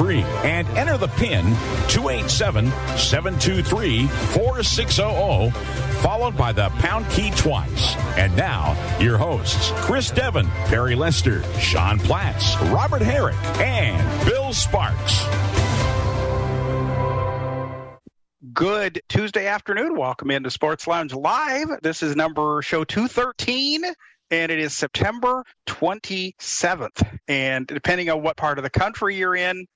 and enter the PIN 287 723 4600, followed by the pound key twice. And now, your hosts Chris Devon, Perry Lester, Sean Platts, Robert Herrick, and Bill Sparks. Good Tuesday afternoon. Welcome into Sports Lounge Live. This is number show 213 and it is September 27th. And depending on what part of the country you're in,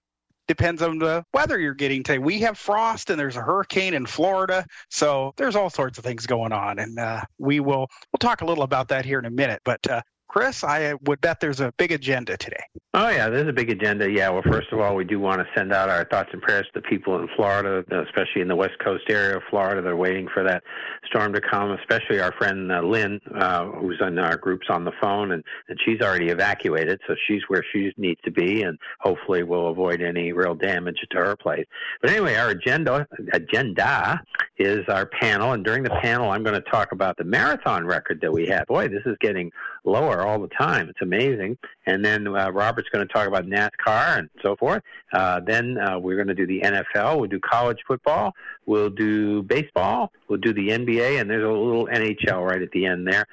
depends on the weather you're getting today. We have frost and there's a hurricane in Florida, so there's all sorts of things going on, and uh, we will we'll talk a little about that here in a minute. But uh, Chris, I would bet there's a big agenda today. Oh yeah, there's a big agenda. Yeah, well, first of all, we do want to send out our thoughts and prayers to the people in Florida, especially in the West Coast area of Florida. They're waiting for that storm to come. Especially our friend uh, Lynn, uh, who's in our groups on the phone, and and she's already evacuated, so she's where she needs to be, and hopefully we'll avoid any real damage to her place. But anyway, our agenda agenda is our panel, and during the panel, I'm going to talk about the marathon record that we had. Boy, this is getting lower all the time. It's amazing. And then uh, Robert's going to talk about NASCAR and so forth. Uh, then uh, we're going to do the NFL. We'll do college football. We'll do baseball. We'll do the NBA, and there's a little NHL right at the end there.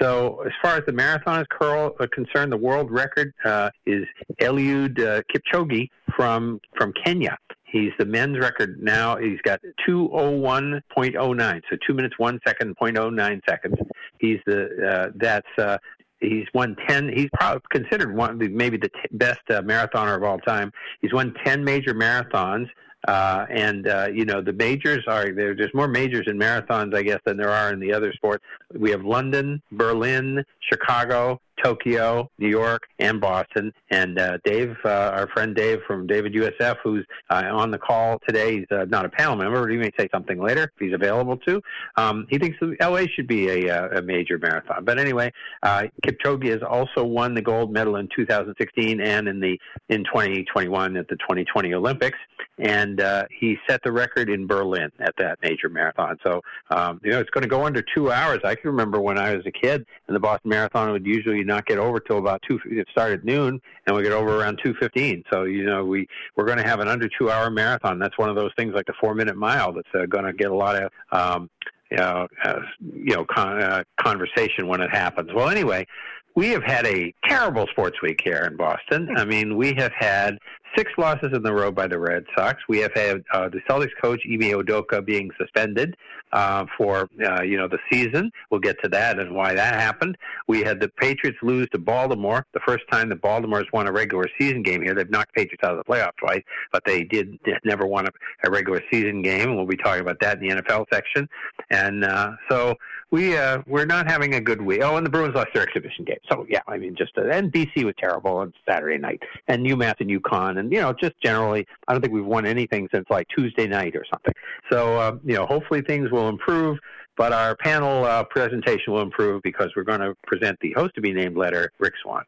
So as far as the marathon is curl, uh, concerned, the world record uh, is Eliud uh, Kipchoge from from Kenya. He's the men's record now. He's got 201.09, so two minutes, one second, 0.09 seconds. He's the uh, that's uh, he's won 10 he's probably considered one of the, maybe the t- best uh, marathoner of all time he's won 10 major marathons uh, and uh, you know the majors are there. There's more majors in marathons, I guess, than there are in the other sports. We have London, Berlin, Chicago, Tokyo, New York, and Boston. And uh, Dave, uh, our friend Dave from David USF, who's uh, on the call today, he's uh, not a panel member, but he may say something later if he's available to. Um, he thinks LA should be a, uh, a major marathon. But anyway, uh, Kipchoge has also won the gold medal in 2016 and in the in 2021 at the 2020 Olympics. And uh, he set the record in Berlin at that major marathon. So, um, you know, it's going to go under two hours. I can remember when I was a kid, and the Boston Marathon would usually not get over till about two. It started noon, and we get over around two fifteen. So you know we we're going to have an under two hour marathon. That's one of those things like the four minute mile that's uh, going to get a lot of. Um, you know, uh, you know, con- uh, conversation when it happens. Well, anyway, we have had a terrible sports week here in Boston. I mean, we have had six losses in a row by the Red Sox. We have had uh, the Celtics coach Ime Udoka being suspended uh, for uh, you know the season. We'll get to that and why that happened. We had the Patriots lose to Baltimore, the first time that Baltimore's won a regular season game here. They've knocked Patriots out of the playoffs twice, but they did never won a, a regular season game. We'll be talking about that in the NFL section. And uh, so we uh, we're not having a good week. Oh, and the Bruins lost their exhibition game. So yeah, I mean, just uh, and BC was terrible on Saturday night, and UMass and UConn, and you know, just generally, I don't think we've won anything since like Tuesday night or something. So uh, you know, hopefully things will improve. But our panel uh, presentation will improve because we're going to present the host to be named letter, Rick Swan.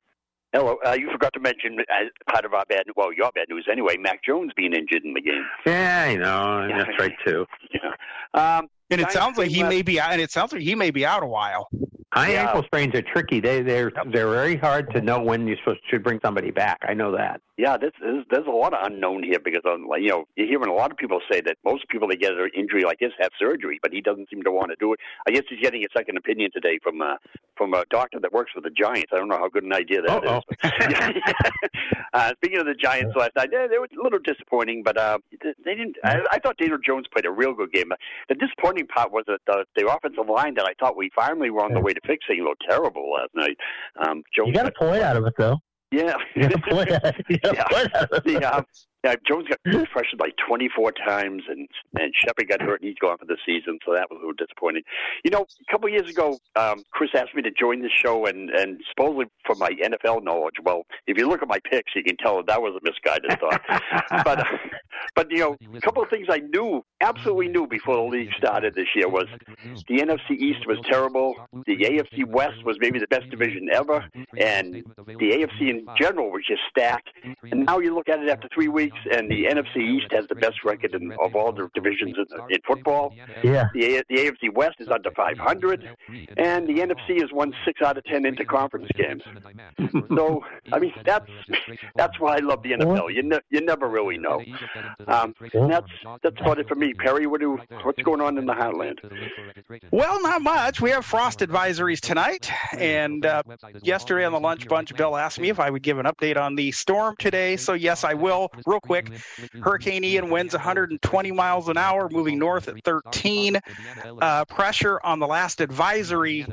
Hello. Uh, you forgot to mention as part of our bad, well, your bad news anyway. Mac Jones being injured in the game. Yeah, I know. Yeah. That's right too. Yeah. Um, And it sounds like he last- may be out. And it sounds like he may be out a while. High Yeah. ankle sprains are tricky. They they're they're very hard to know when you're supposed to bring somebody back. I know that. Yeah, there's, there's there's a lot of unknown here because like, you know you're hearing a lot of people say that most people that get an injury like this have surgery, but he doesn't seem to want to do it. I guess he's getting a second opinion today from uh, from a doctor that works for the Giants. I don't know how good an idea that is. Uh-oh. uh, speaking of the Giants last night, they, they were a little disappointing, but uh, they didn't. I, I thought Daniel Jones played a real good game. The disappointing part was that the, the offensive line that I thought we finally were on the way to fixing looked terrible last night. Um, Jones You got a point out of it though. Yeah. yeah. yeah. The, uh, yeah, Jones got pressured like 24 times, and and Shepard got hurt, and he's gone for the season, so that was a little disappointing. You know, a couple of years ago, um, Chris asked me to join the show, and and supposedly for my NFL knowledge. Well, if you look at my picks, you can tell that that was a misguided thought. but uh, but you know, a couple of things I knew, absolutely knew before the league started this year was the NFC East was terrible, the AFC West was maybe the best division ever, and the AFC in general was just stacked. And now you look at it after three weeks and the NFC East has the best record in, of all the divisions in, in football. Yeah. The, the AFC West is under 500, and the NFC has won six out of ten interconference games. so, I mean, that's that's why I love the NFL. You ne- you never really know. Um, that's that's about it for me. Perry, what do what's going on in the Heartland? Well, not much. We have frost advisories tonight, and uh, yesterday on the lunch bunch, Bill asked me if I would give an update on the storm today. So yes, I will. Real quick, Hurricane Ian winds 120 miles an hour, moving north at 13. Uh, pressure on the last advisory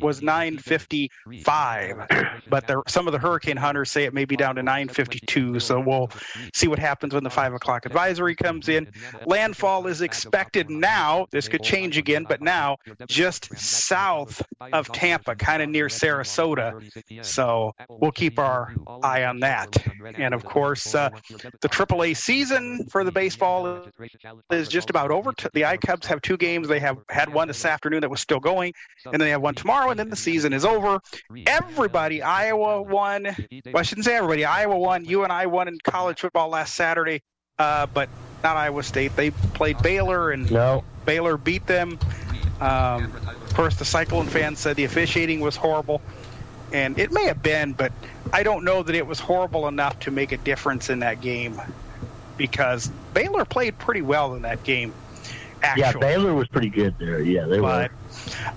was 955, but there, some of the hurricane hunters say it may be down to 952. So we'll see what happens when the five o'clock advisory comes in. Landfall is expected now. This could change again, but now just south of Tampa, kind of near Sarasota. So we'll keep our eye on that. And of course, uh, the AAA season for the baseball is just about over. The I Cubs have two games. They have had one this afternoon that was still going, and then they have one tomorrow, and then the season is over. Everybody, Iowa won. Well, I shouldn't say everybody. Iowa won. UNI won in college football last Saturday, uh, but not Iowa State. They played Baylor, and no. Baylor beat them. Um, of course, the Cyclone fans said the officiating was horrible and it may have been, but I don't know that it was horrible enough to make a difference in that game because Baylor played pretty well in that game. Actually. Yeah, Baylor was pretty good there. Yeah, they but were.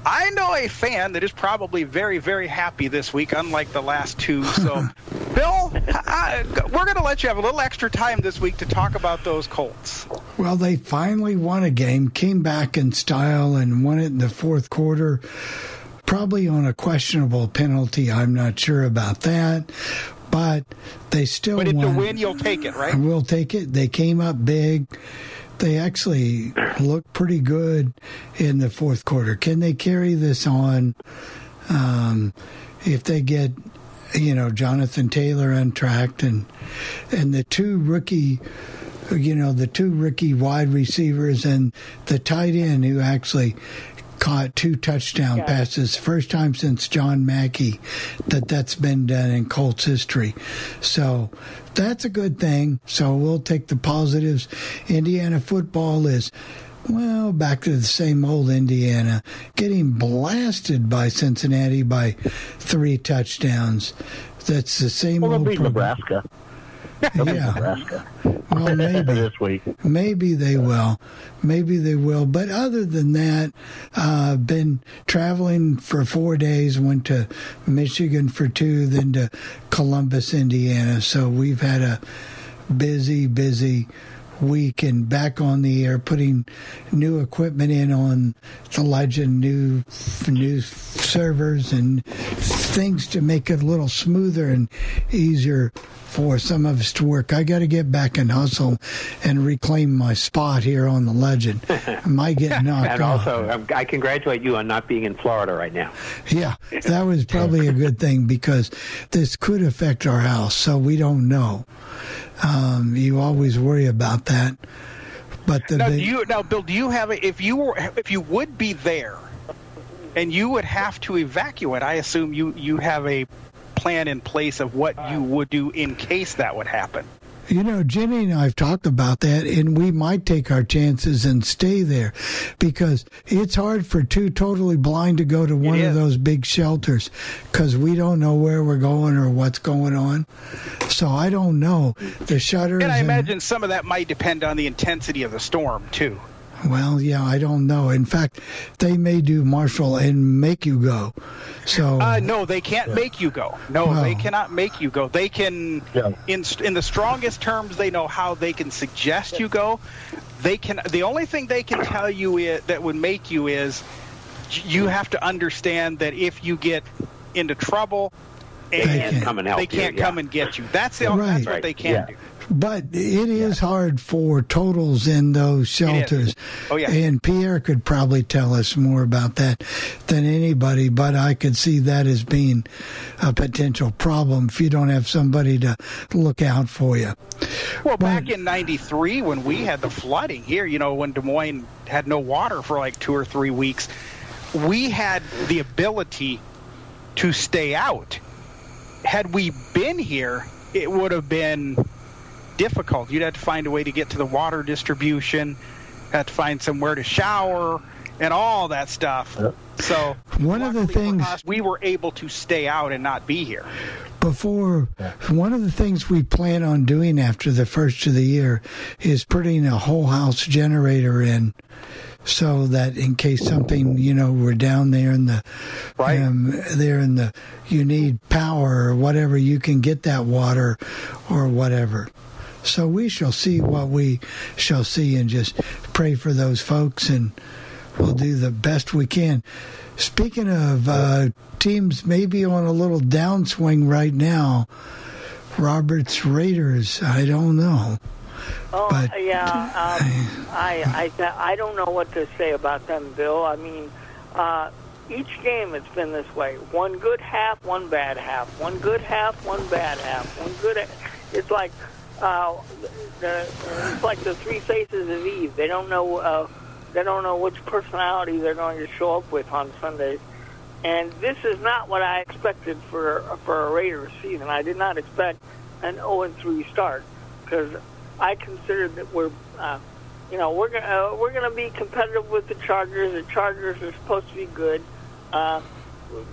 I know a fan that is probably very, very happy this week, unlike the last two. So, Bill, I, we're going to let you have a little extra time this week to talk about those Colts. Well, they finally won a game, came back in style, and won it in the fourth quarter probably on a questionable penalty. I'm not sure about that. But they still But if won. the win, you'll take it, right? We'll take it. They came up big. They actually look pretty good in the fourth quarter. Can they carry this on um, if they get, you know, Jonathan Taylor untracked and and the two rookie you know the two rookie wide receivers and the tight end who actually caught two touchdown yeah. passes. First time since John Mackey that that's been done in Colts history. So that's a good thing. So we'll take the positives. Indiana football is. Well, back to the same old Indiana, getting blasted by Cincinnati by three touchdowns. That's the same well, old. Beat Nebraska. Yeah. Well, maybe this week. Maybe they will. Maybe they will. But other than that, uh, been traveling for four days. Went to Michigan for two, then to Columbus, Indiana. So we've had a busy, busy week and back on the air, putting new equipment in on the Legend, new new servers and things to make it a little smoother and easier for some of us to work. I got to get back and hustle and reclaim my spot here on the Legend. I might get knocked and off. also, um, I congratulate you on not being in Florida right now. Yeah, that was probably a good thing because this could affect our house, so we don't know. Um, you always worry about that. But the now, you now, Bill? Do you have a, if you were if you would be there, and you would have to evacuate? I assume you you have a plan in place of what you would do in case that would happen. You know, Jimmy and I have talked about that, and we might take our chances and stay there because it's hard for two totally blind to go to one of those big shelters because we don't know where we're going or what's going on. So I don't know the shutters. And I imagine some of that might depend on the intensity of the storm too. Well, yeah, I don't know. In fact, they may do Marshall and make you go. So uh, no, they can't yeah. make you go. No, well, they cannot make you go. They can, yeah. in in the strongest terms, they know how they can suggest you go. They can. The only thing they can tell you is, that would make you is you have to understand that if you get into trouble, They, And can't come and help They can't you. come and get you. That's the Right. that's what they can Yeah. do. But it is hard for totals in those shelters. Oh, yeah. And Pierre could probably tell us more about that than anybody, but I could see that as being a potential problem if you don't have somebody to look out for you. Well, back in '93 when we had the flooding here, you know, when Des Moines had no water for like two or three weeks, we had the ability to stay out. Had we been here, it would have been difficult. You'd have to find a way to get to the water distribution, had to find somewhere to shower, and all that stuff. So One of the things- us, we were able to stay out and not be here. Before, one of the things we plan on doing after the first of the year is putting a whole house generator in so that in case something, you know, we're down there in the, Right. um, there in the, you need power or whatever, you can get that water or whatever. So we shall see what we shall see and just pray for those folks and we'll do the best we can. Speaking of uh, teams maybe on a little downswing right now, Roberts Raiders, I don't know. Oh But- yeah, um, I, I I don't know what to say about them, Bill. I mean, uh, each game it's been this way: one good half, one bad half, one good half, one bad half, one good. It's like uh, the it's like the three faces of Eve. They don't know uh, they don't know which personality they're going to show up with on Sundays. And this is not what I expected for for a Raiders season. I did not expect an 0 3 start because I considered that we're, uh, you know, we're gonna uh, we're gonna be competitive with the Chargers. The Chargers are supposed to be good, uh,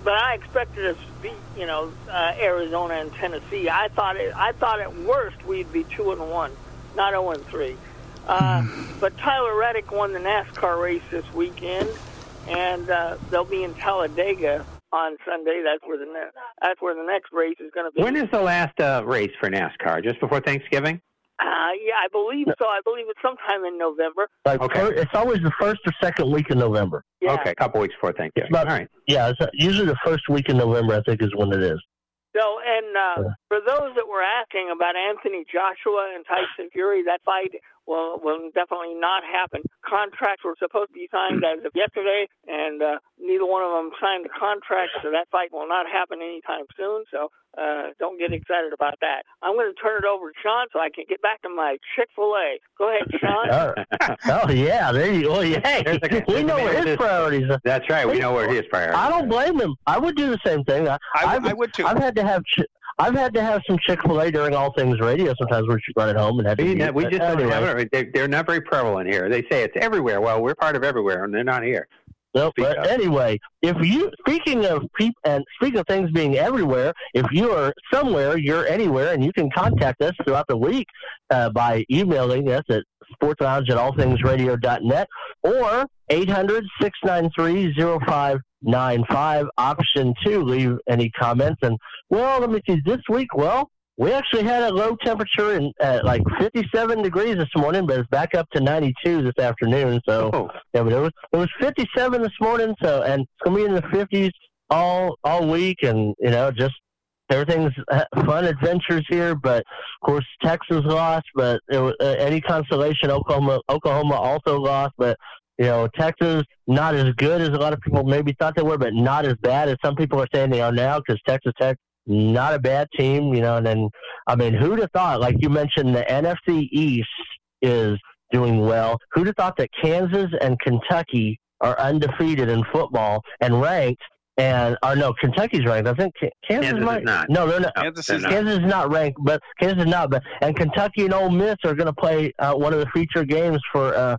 but I expected us to beat, you know, uh, Arizona and Tennessee. I thought it, I thought at worst we'd be two and one, not zero and three. Uh, but Tyler Reddick won the NASCAR race this weekend, and uh, they'll be in Talladega on Sunday. That's where the ne- that's where the next race is going to be. When is the last uh, race for NASCAR? Just before Thanksgiving? Uh, yeah, I believe so. I believe it's sometime in November. Like Okay. fir- it's always the first or second week in November. Yeah. Okay, a couple weeks before Thanksgiving. It's about- All right. Yeah, it's uh, usually the first week in November. I think is when it is. So, and uh, Yeah. for those that were asking about Anthony Joshua and Tyson Fury, that fight will will definitely not happen. Contracts were supposed to be signed as of yesterday, and uh, neither one of them signed the contract, so that fight will not happen anytime soon. So, uh, don't get excited about that. I'm going to turn it over to Sean so I can get back to my Chick Fil A. Go ahead, Sean. All right. oh yeah, there you go. Yeah, There's a- we know man what his this- priorities are. That's right. We know where his priority. I don't blame him. I would do the same thing. I, I, I've- I would too. I've had to have chi- I've had to have some Chick Fil A during all things radio. Sometimes we're running home and to. We, be- we just don't anyway. have it. They're, they're not very prevalent here. They say it's everywhere. Well, we're part of everywhere, and they're not here. Nope. But anyway, if you speaking of peop and speaking of things being everywhere, if you are somewhere, you're anywhere, and you can contact us throughout the week uh, by emailing us at sportslounge at allthingsradio.net or 800-693-0595. Option two, leave any comments. And well, let me see. This week, well, we actually had a low temperature in at like 57 degrees this morning, but it's back up to 92 this afternoon. So. Oh, Yeah, but it was it was 57 this morning, so and it's gonna be in the 50s all all week, and you know just everything's uh, fun adventures here. But of course, Texas lost, but it uh, any consolation, Oklahoma Oklahoma also lost, but. You know, Texas not as good as a lot of people maybe thought they were, but not as bad as some people are saying they are now. Because Texas Tech, not a bad team, you know. And then, I mean, who'd have thought? Like you mentioned, the NFC East is doing well. Who'd have thought that Kansas and Kentucky are undefeated in football and ranked? And or no, Kentucky's ranked. I think Ka- Kansas, Kansas is might not. No, they're not. Kansas is not. Is not ranked, but Kansas is not. But and Kentucky and Ole Miss are going to play uh, one of the feature games for uh,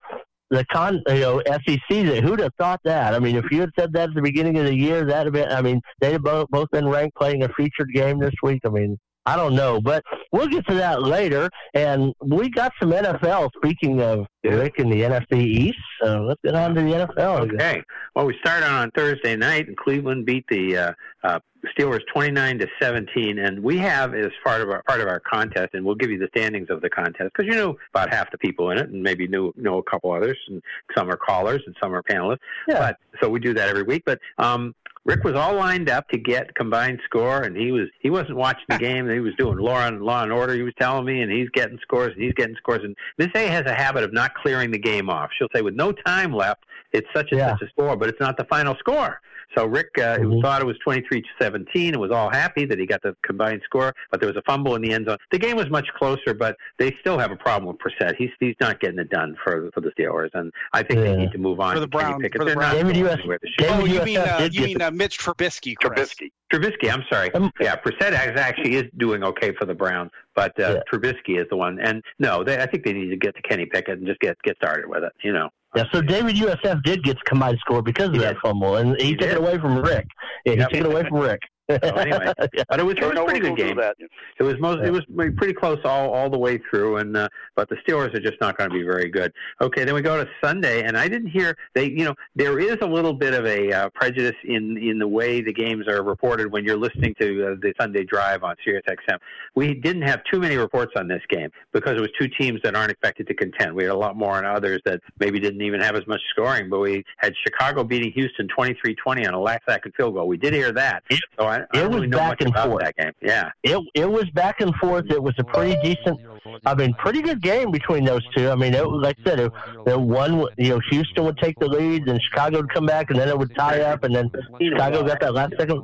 the con, you know, SEC. Who'd have thought that? I mean, if you had said that at the beginning of the year, that'd have been. I mean, they'd both both been ranked playing a featured game this week. I mean, I don't know, but we'll get to that later. And we got some NFL. Speaking of Rick in the NFC East, so let's get on to the NFL. Okay. Well, we started on on Thursday night, and Cleveland beat the uh, uh, Steelers 29 to 17. And we have as part of our part of our contest, and we'll give you the standings of the contest because you know about half the people in it, and maybe know know a couple others, and some are callers and some are panelists. Yeah. But so we do that every week. But um, Rick was all lined up to get combined score, and he was he wasn't watching the game. He was doing law and law and order. He was telling me, and he's getting scores, and he's getting scores. And Miss A has a habit of not clearing the game off. She'll say, with no time left, it's such and Yeah. such a score, but it's not the final score. So Rick uh, Mhm. thought it was 23 to 17 and was all happy that he got the combined score, but there was a fumble in the end zone. The game was much closer, but they still have a problem with Brissett. He's he's not getting it done for for the Steelers, and I think they need to move on For the to Kenny Brown- Pickett. for the They're Brown- not David US anywhere this year. David Oh, you mean uh, you mean uh, Mitch Trubisky? Chris. Trubisky. Trubisky, I'm sorry. Um, yeah, Brissett actually is doing okay for the Browns, but uh, Yeah. Trubisky is the one. And no, they, I think they need to get to Kenny Pickett and just get get started with it. You know. Yeah, so David USF did get combined score because of He that did. fumble, and he, He took did. it away from Rick. Yeah, he Yep. took it away from Rick. So anyway, but it was, it was a pretty good game. It was most, Yeah. it was pretty close all all the way through, and uh, but the Steelers are just not going to be very good. Okay, then we go to Sunday, and I didn't hear they, you know, there is a little bit of a uh, prejudice in in the way the games are reported when you're listening to uh, the Sunday Drive on Sirius XM. We didn't have too many reports on this game because it was two teams that aren't expected to contend. We had a lot more on others that maybe didn't even have as much scoring, but we had Chicago beating Houston 23-20 on a last second field goal. We did hear that, so I, I It was really know back much and forth. that game. Yeah. it it was back and forth. It was a pretty decent, I mean, pretty good game between those two. I mean, it, like I said, it, it one you know Houston would take the lead, then Chicago would come back, and then it would tie up, and then Chicago got that last second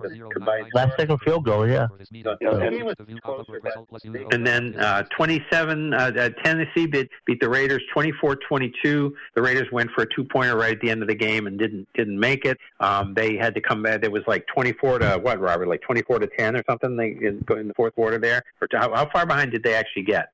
last second field goal. Yeah, Yeah, and- game was closer, but- and then uh, 27, uh, uh, Tennessee beat, beat the Raiders 24-22. The Raiders went for a two-pointer right at the end of the game and didn't didn't make it. Um, they had to come back. It was like 24 to what, Robert? Like 24 to 10 or something. They in, in the fourth quarter there. Or how, how far behind did they actually get?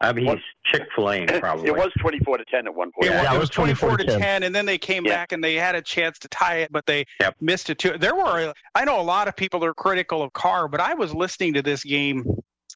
I mean, he's Chick Fil A probably. It was 24 to 10 at one point. It, Yeah, was, it it was was 24 to 24-10. 10, and then they came Yeah. back and they had a chance to tie it, but they Yep. missed it too. There were, I know a lot of people are critical of Carr, but I was listening to this game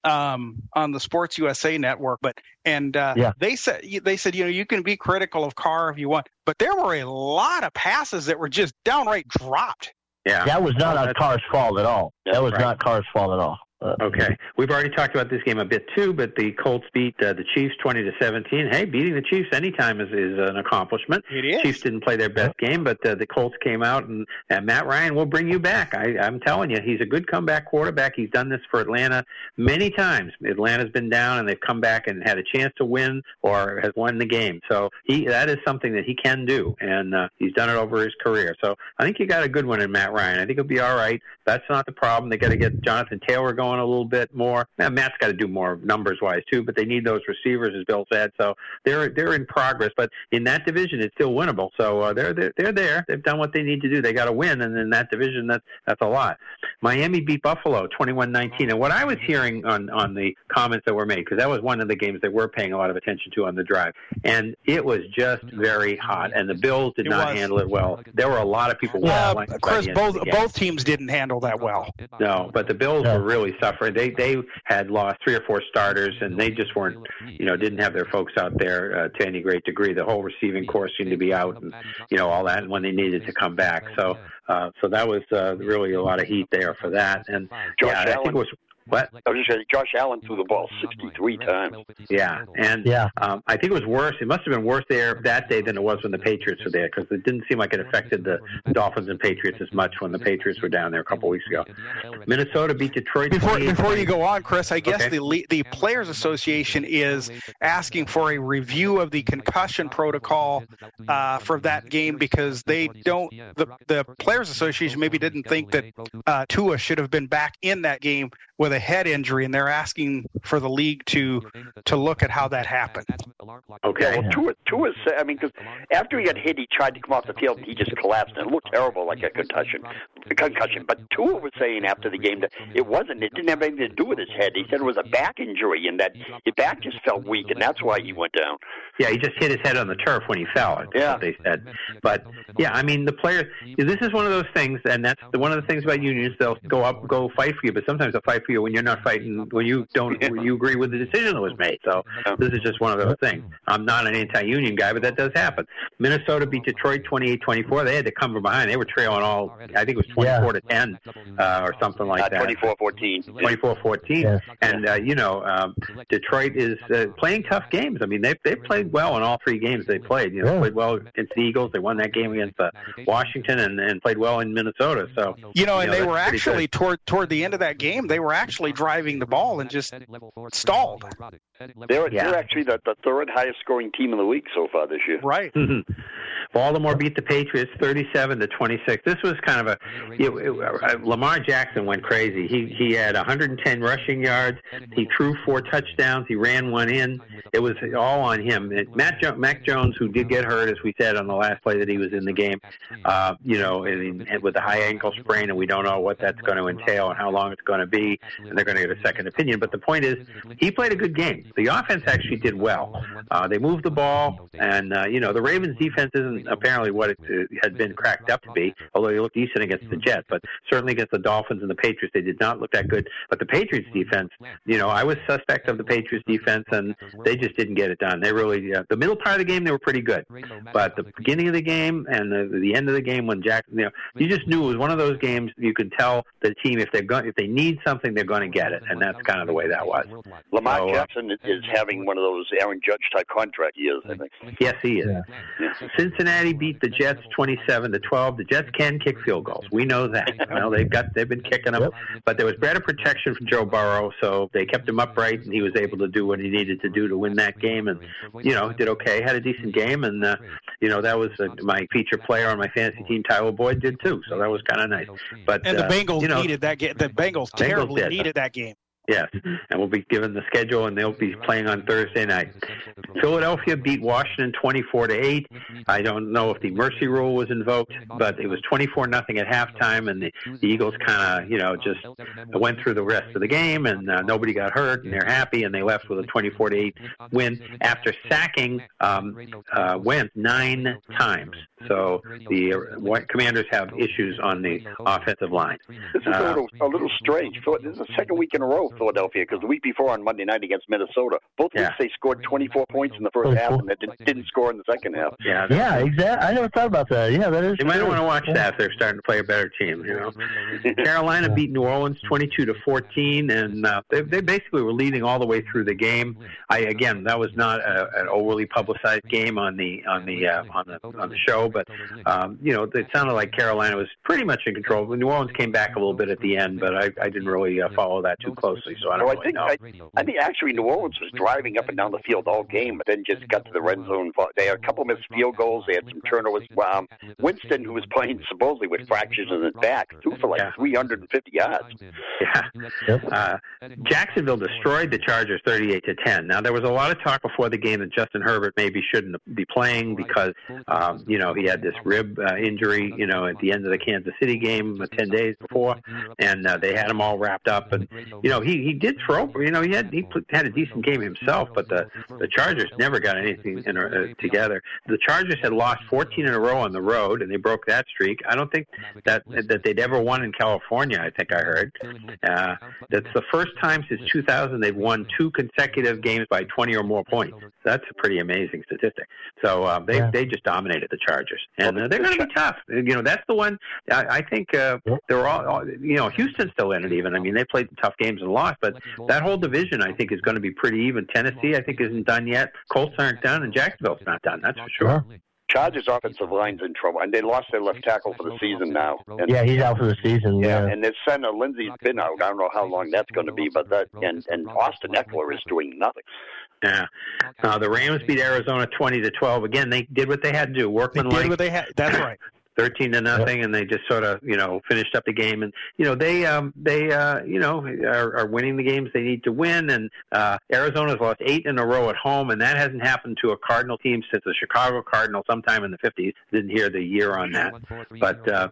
um, on the Sports USA network, but and uh, Yeah. they said they said you know you can be critical of Carr if you want, but there were a lot of passes that were just downright dropped. Yeah. that was not Oh, that's- Carr's fault at all. That was right. not car's fault at all. Okay, we've already talked about this game a bit too, but the Colts beat uh, the Chiefs twenty to seventeen. Hey, beating the Chiefs anytime is, is an accomplishment. It is. Chiefs didn't play their best game, but uh, the Colts came out and, and Matt Ryan will bring you back. I, I'm telling you, he's a good comeback quarterback. He's done this for Atlanta many times. Atlanta's been down and they've come back and had a chance to win or has won the game. So he that is something that he can do, and uh, he's done it over his career. So I think you got a good one in Matt Ryan. I think he'll be all right. That's not the problem. They got to get Jonathan Taylor going a little bit more. Now, Matt's got to do more numbers wise too, but they need those receivers, as Bill said. So they're they're in progress, but in that division, it's still winnable. So uh, they're, they're they're there. They've done what they need to do. They got to win, and in that division, that's that's a lot. Miami beat Buffalo 21-19. And what I was hearing on on the comments that were made, because that was one of the games that we're paying a lot of attention to on the drive, and it was just very hot, and the Bills did It not was. handle it well. There were a lot of people. Whistling by Chris, the end of both both teams didn't handle that well. No, but the Bills Yeah. were really suffering. They they had lost three or four starters, and they just weren't, you know, didn't have their folks out there uh, to any great degree. The whole receiving corps seemed to be out, and you know all that And when they needed to come back. So uh, so that was uh, really a lot of heat there for that. And yeah, I think it was what? I was just saying, Josh Allen threw the ball 63 times. Yeah, and Yeah. um, I think it was worse. It must have been worse there that day than it was when the Patriots were there because it didn't seem like it affected the Dolphins and Patriots as much when the Patriots were down there a couple weeks ago. Minnesota beat Detroit. Before before you go on, Chris, I guess Okay. the the Players Association is asking for a review of the concussion protocol uh, for that game because they don't. The the Players Association maybe didn't think that uh, Tua should have been back in that game with a head injury, and they're asking for the league to to look at how that happened. Okay. Yeah, well, Tua, Tua said, I mean, because after he got hit, he tried to come off the field and he just collapsed and it looked terrible, like a concussion. A concussion. But Tua was saying after the game that it wasn't. It didn't have anything to do with his head. He said it was a back injury and that his back just felt weak and that's why he went down. Yeah, he just hit his head on the turf when he fell. Yeah. what they said. But yeah, I mean, the players. This is one of those things, and that's one of the things about unions. They'll go up, go fight for you, but sometimes they'll fight for you when you're not fighting, when you don't, when you agree with the decision that was made. So this is just one of those things. I'm not an anti-union guy, but that does happen. Minnesota beat Detroit 28-24. They had to come from behind. They were trailing all. I think it was 24 Yeah. to 10 uh, or something like that. 24-14. 24-14. Yeah. And uh, you know, um, Detroit is uh, playing tough games. I mean, they they played well in all three games they played. You know, Yeah. played well against the Eagles. They won that game against uh, Washington and, and played well in Minnesota. So You know, and You know, they were that's pretty actually toward toward the end of that game, they were actually driving the ball and just stalled. They're, Yeah. they're actually the, the third highest scoring team in the league so far this year. Right. Baltimore beat the Patriots 37 to 26. This was kind of a you know, uh, Lamar Jackson went crazy. He he had 110 rushing yards. He threw four touchdowns. He ran one in. It was all on him. Matt jo- Mac Jones, who did get hurt, as we said on the last play that he was in the game, uh, you know, and, and with a high ankle sprain, and we don't know what that's going to entail and how long it's going to be, and they're going to get a second opinion. But the point is, he played a good game. The offense actually did well. Uh, they moved the ball, and uh, you know, the Ravens' defense isn't apparently what it uh, had been cracked up to be. Although he looked decent against the Jets, but certainly against the Dolphins and the Patriots, they did not look that good. But the Patriots' defense, you know, I was suspect of the Patriots' defense, and they just didn't get it done. They really, uh, the middle part of the game, they were pretty good, but the beginning of the game and the, the end of the game when Jack, you know, you just knew it was one of those games. You could tell the team if they're going, if they need something, they're going to get it, and that's kind of the way that was. Lamar So, uh, Jackson is having one of those Aaron Judge type contract years, I think. Yes, he is. Yeah. Yeah. Cincinnati beat the Jets twenty-seven to twelve. The Jets can kick field goals. We know that. You know, they've got they've been kicking them, but there was better protection from Joe Burrow, so they kept him upright, and he was able to do what he needed to do to win that game. And you know, did okay, had a decent game, and uh, you know that was uh, my feature player on my fantasy team. Tyler Boyd did too, so that was kind of nice. But And the uh, Bengals you know, needed that game. The Bengals terribly did. needed that game. Yes, and we'll be given the schedule, and they'll be playing on Thursday night. Philadelphia beat Washington twenty-four to eight. I don't know if the mercy rule was invoked, but it was twenty-four nothing at halftime, and the, the Eagles kind of, you know, just went through the rest of the game, and uh, nobody got hurt, and they're happy, and they left with a twenty-four to eight win after sacking um, uh, Wentz nine times. So the uh, Commanders have issues on the offensive line. This is a little a little strange. This is the second week in a row, Philadelphia, because the week before on Monday night against Minnesota, both Yeah. weeks they scored 24 points in the first half and they did, didn't score in the second half. Yeah, Yeah, exactly. I never thought about that. Yeah, that is. You might true. want to watch that if they're starting to play a better team. You know, Carolina beat New Orleans twenty-two to fourteen, and uh, they, they basically were leading all the way through the game. I again, that was not a, an overly publicized game on the on the uh, on the on the show, but um, you know, it sounded like Carolina was pretty much in control. New Orleans came back a little bit at the end, but I, I didn't really uh, follow that too closely, so I don't So I think know. I, I think actually New Orleans was driving up and down the field all game, but then just got to the red zone. They had a couple missed field goals. They had some turnovers. Um, Winston, who was playing supposedly with fractures in his back, threw for like Yeah. 350 yards. Yeah. Uh, Jacksonville destroyed the Chargers 38 to 10. Now there was a lot of talk before the game that Justin Herbert maybe shouldn't be playing because um, you know he had this rib uh, injury, you know, at the end of the Kansas City game uh, 10 days before, and uh, they had him all wrapped up. And you know he he did throw, you know, he had he put, had a decent game himself, but the the Chargers never got anything in, uh, together. The Chargers had lost 14 in a row on the road, and they broke that streak. I don't think that that they'd ever won in California. I think I heard. Uh, that's the first time since 2000 they've won two consecutive games by 20 or more points. That's a pretty amazing statistic. So uh, they Yeah. they just dominated the Chargers, and uh, they're going to be tough. You know, that's the one. I, I think uh, they're all, all. You know, Houston's still in it. Even I mean, they played tough games and lost, but that whole division I think is going to be pretty even. Tennessee I think isn't done yet. Colts aren't done, and Jacksonville's not done. That's for sure. Chargers offensive line's in trouble, and they lost their left tackle for the season now. And, Yeah, he's out for the season. yeah, Yeah. and their center Linsley's been out. I don't know how long that's going to be, but that and and Austin Ekeler is doing nothing. Yeah. Uh, the Rams beat Arizona 20 to 12. Again, they did what they had to do. They Workman did what they had. That's right. 13 to nothing and they just sort of you know finished up the game and you know they um they uh you know are, are winning the games they need to win and uh arizona's lost eight in a row at home and that hasn't happened to a cardinal team since the chicago cardinals sometime in the 50s didn't hear the year on that but uh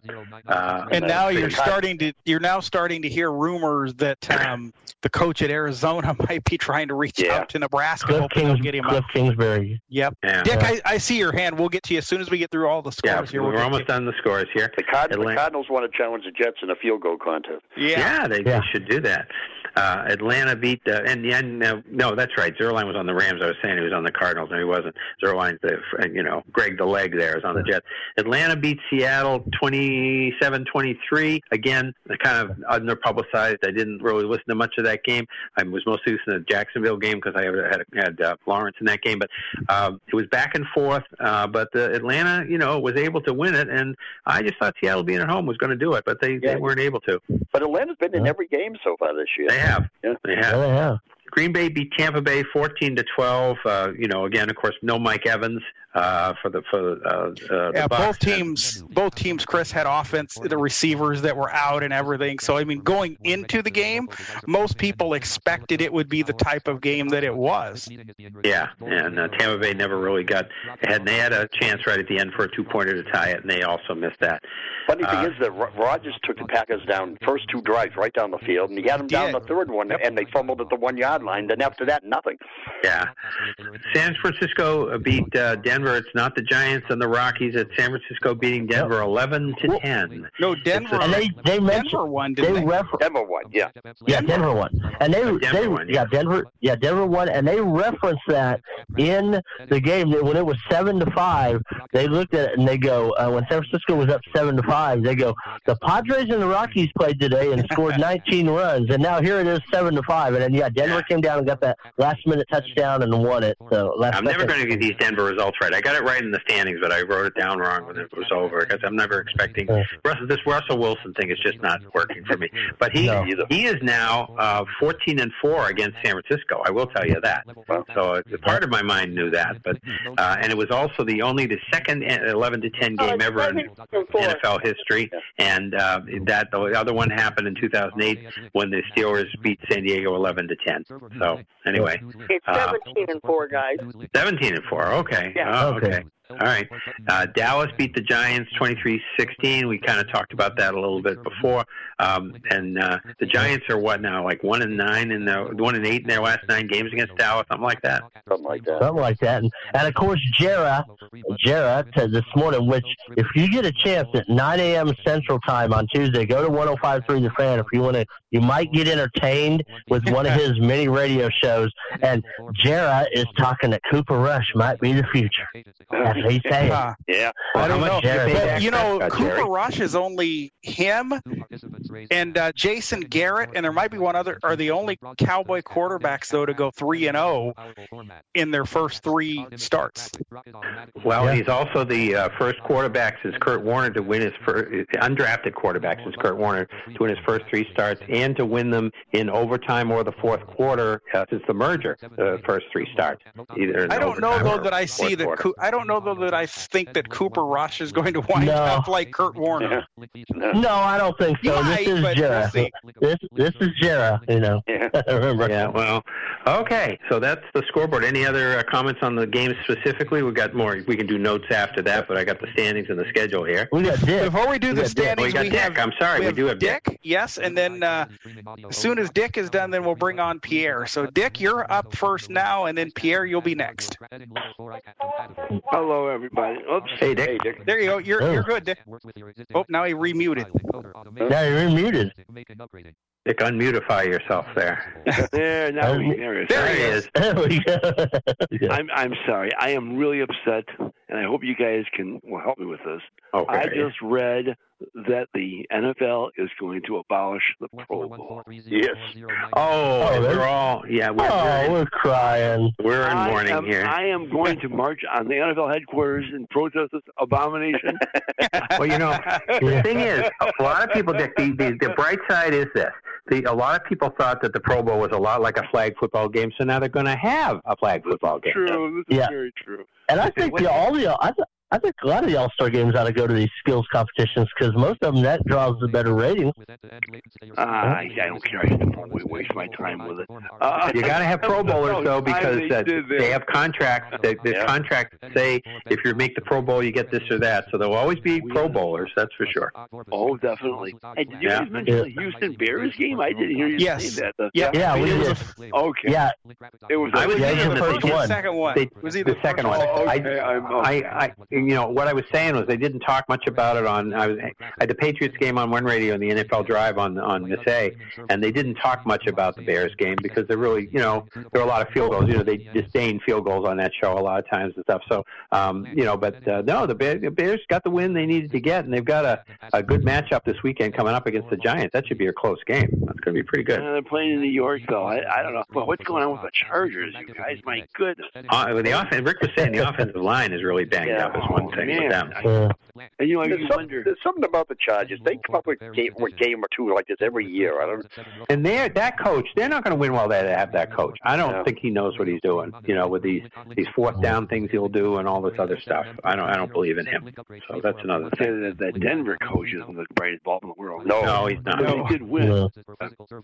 uh And now you're starting to you're now starting to hear rumors that um, the coach at Arizona might be trying to reach Yeah. out to Nebraska, Cliff, hoping Kings, get him Cliff up. Kingsbury. Yep. yeah Dick, I, I see your hand. We'll get to you as soon as we get through all the yeah scores here. We'll we're almost to done the scores here The, Card- the Cardinals want to challenge the Jets in a field goal contest. Yeah. Yeah, they, Yeah. they should do that. Uh, Atlanta beat uh, and and uh, no, that's right. Zuerlein was on the Rams. I was saying he was on the Cardinals, and he wasn't. Zuerlein's the you know Greg the leg there is on the Jets. Atlanta beat Seattle 27-23. Again, kind of under publicized. I didn't really listen to much of that game. I was mostly listening to the Jacksonville game because I had had uh, Lawrence in that game. But um, it was back and forth. Uh, but uh, Atlanta, you know, was able to win it, and I just thought Seattle being at home was going to do it, but they, Yeah. they weren't able to. But Atlanta's been in every game so far this year. They have. Yeah. They have. Yeah, yeah. Green Bay beat Tampa Bay 14 to 12. Uh, you know, again, of course, no Mike Evans uh, for the for uh, uh, the Yeah, Bucs. both teams, both teams, Chris had offense, the receivers that were out and everything. So I mean, going into the game, most people expected it would be the type of game that it was. Yeah, and uh, Tampa Bay never really got ahead. And they had a chance right at the end for a two pointer to tie it, and they also missed that. Funny thing Uh, is that Ro- Rodgers took the Packers down first two drives right down the field, and he had them down did. the third one, and they fumbled at the one yard line. Then after that, nothing. Yeah. San Francisco uh, beat uh, Denver. It's not the Giants and the Rockies. It's San Francisco beating Denver 11 to 10. No, Denver, And they they Denver won, they didn't they? refer Denver won, yeah. Yeah, Denver won, and they Denver they won, yeah yeah. Denver yeah Denver won, and they referenced that in the game that when it was seven to five. They looked at it and they go uh, when San Francisco was up seven to five. They go the Padres and the Rockies played today and scored 19 runs, and now here it is seven to five, and then yeah Denver came down and got that last minute touchdown and won it. So last I'm never going to get these Denver results right. I got it right in the standings, but I wrote it down wrong when it was over because I'm never expecting Russell. This Russell Wilson thing is just not working for me. But he No. he is now uh, 14 and four against San Francisco. I will tell you that. So uh, part of my mind knew that, but uh, and it was also the only the second 11 to 10 Oh, game ever in NFL history, and uh, that the other one happened in 2008 when the Steelers beat San Diego 11 to 10. So anyway, It's Uh, 17 and 4, guys. 17 and 4. Okay. Yeah. Oh, Okay. Okay. All right. Uh, Dallas beat the Giants 23-16. We kind of talked about that a little bit before. Um, and uh, the Giants are what now? Like one and nine in the one and eight in their last nine games against Dallas, something like that. Something like that. Something like that, and, and of course, Jera, Jera said this morning. Which, if you get a chance at 9 a.m. Central Time on Tuesday, go to 105.3 The Fan. If you want to, you might get entertained with one of his many radio shows. And Jera is talking that Cooper Rush might be the future. That's what he's saying. Uh, Yeah. I don't How know. much did you But, you know, Prescott, Cooper Jerry? Rush is only him and uh, Jason Garrett, and there might be one other, are the only Cowboy quarterbacks, though, to go 3 and 0 in their first three starts. Well, Yeah. he's also the uh, first quarterback since Kurt Warner to win his first undrafted quarterback since Kurt Warner to win his first three starts and to win them in overtime or the fourth quarter uh, since the merger. The first three starts, either. I don't know, though, that I see fourth that. quarter. I don't know, though, that I think that Cooper Rush is going to wind No. up like Kurt Warner. No, I don't think so. might, this is but we'll Jera. this this is Jera. You know. Yeah. Remember? Yeah, well, okay. So that's the scoreboard. Any other uh, comments on the game specifically? We've got more. We can do notes after that, but I got the standings and the schedule here. We got Dick. Before we do We the got Dick. standings, We got Dick. have. I'm sorry, we have do have Dick. Yes, and then uh, as soon as Dick is done, then we'll bring on Pierre. So, Dick, you're up first now, and then Pierre, you'll be next. Hello, everybody. Oops. Hey, Dick. Hey, Dick. There you go. You're Oh. you're good, Dick. Oh, now he remuted. Now you're muted. Dick, unmutify yourself there. There, now we, there. Um, there he he is. is. There we go. Yeah. I'm I'm sorry. I am really upset, and I hope you guys can will help me with this. Okay. I just read that the NFL is going to abolish the Pro Bowl. Yes. Oh, Oh, we're all yeah. We're, Oh, we're crying. we're in I mourning am, here. I am going to march on the NFL headquarters and protest this abomination. Well, you know, the thing is, a lot of people, Dick, the, the, the bright side is this. The, a lot of people thought that the Pro Bowl was a lot like a flag football game, so now they're going to have a flag football game. true. This is Yeah. very true. And I think the, all the I, th- I think a lot of the All Star games ought to go to these skills competitions because most of them that draws the better ratings. Uh, I, I don't care. I don't wa- waste my time with it. Uh, You got to have Pro Bowlers though because uh, they have contracts. They, the Yeah. contracts say if you make the Pro Bowl, you get this or that. So there'll always be Pro Bowlers. That's for sure. Oh, definitely. Hey, did you Yeah. guys mention the Houston Bears game? I didn't hear you Yes. say that. The- Yeah, Yeah, we did. Okay. Yeah, It was. I was Yeah, thinking the that first they- one. second one. They, It was either the second one. first Oh, okay. I'm, I, I, you know, what I was saying was they didn't talk much about it on. I was I had the Patriots game on one radio and the NFL Drive on on Miss A, and they didn't talk much about the Bears game because they're really, you know, there are a lot of field goals. You know, they disdain field goals on that show a lot of times and stuff. So, um, you know, but uh, no, the Bears, the Bears got the win they needed to get, and they've got a a good matchup this weekend coming up against the Giants. That should be a close game. That's going to be pretty good. Uh, they're playing in New York, though. I, I don't know. But what's going on with the Chargers, you guys? My goodness. Uh, the offense, Rick was saying the offensive line is really banged Yeah. up. Is one thing man. with them. And you know, There's, some, wonder. there's something about the Chargers. They come up with game, with game or two like this every year. I don't. And they're that coach. They're not going to win while they have that coach. I don't Yeah. think he knows what he's doing. You know, with these these fourth down things he'll do and all this other stuff. I don't. I don't believe in him. So that's another thing. That, that Denver coach isn't the brightest bulb in the world. No. No, he's not. They did win.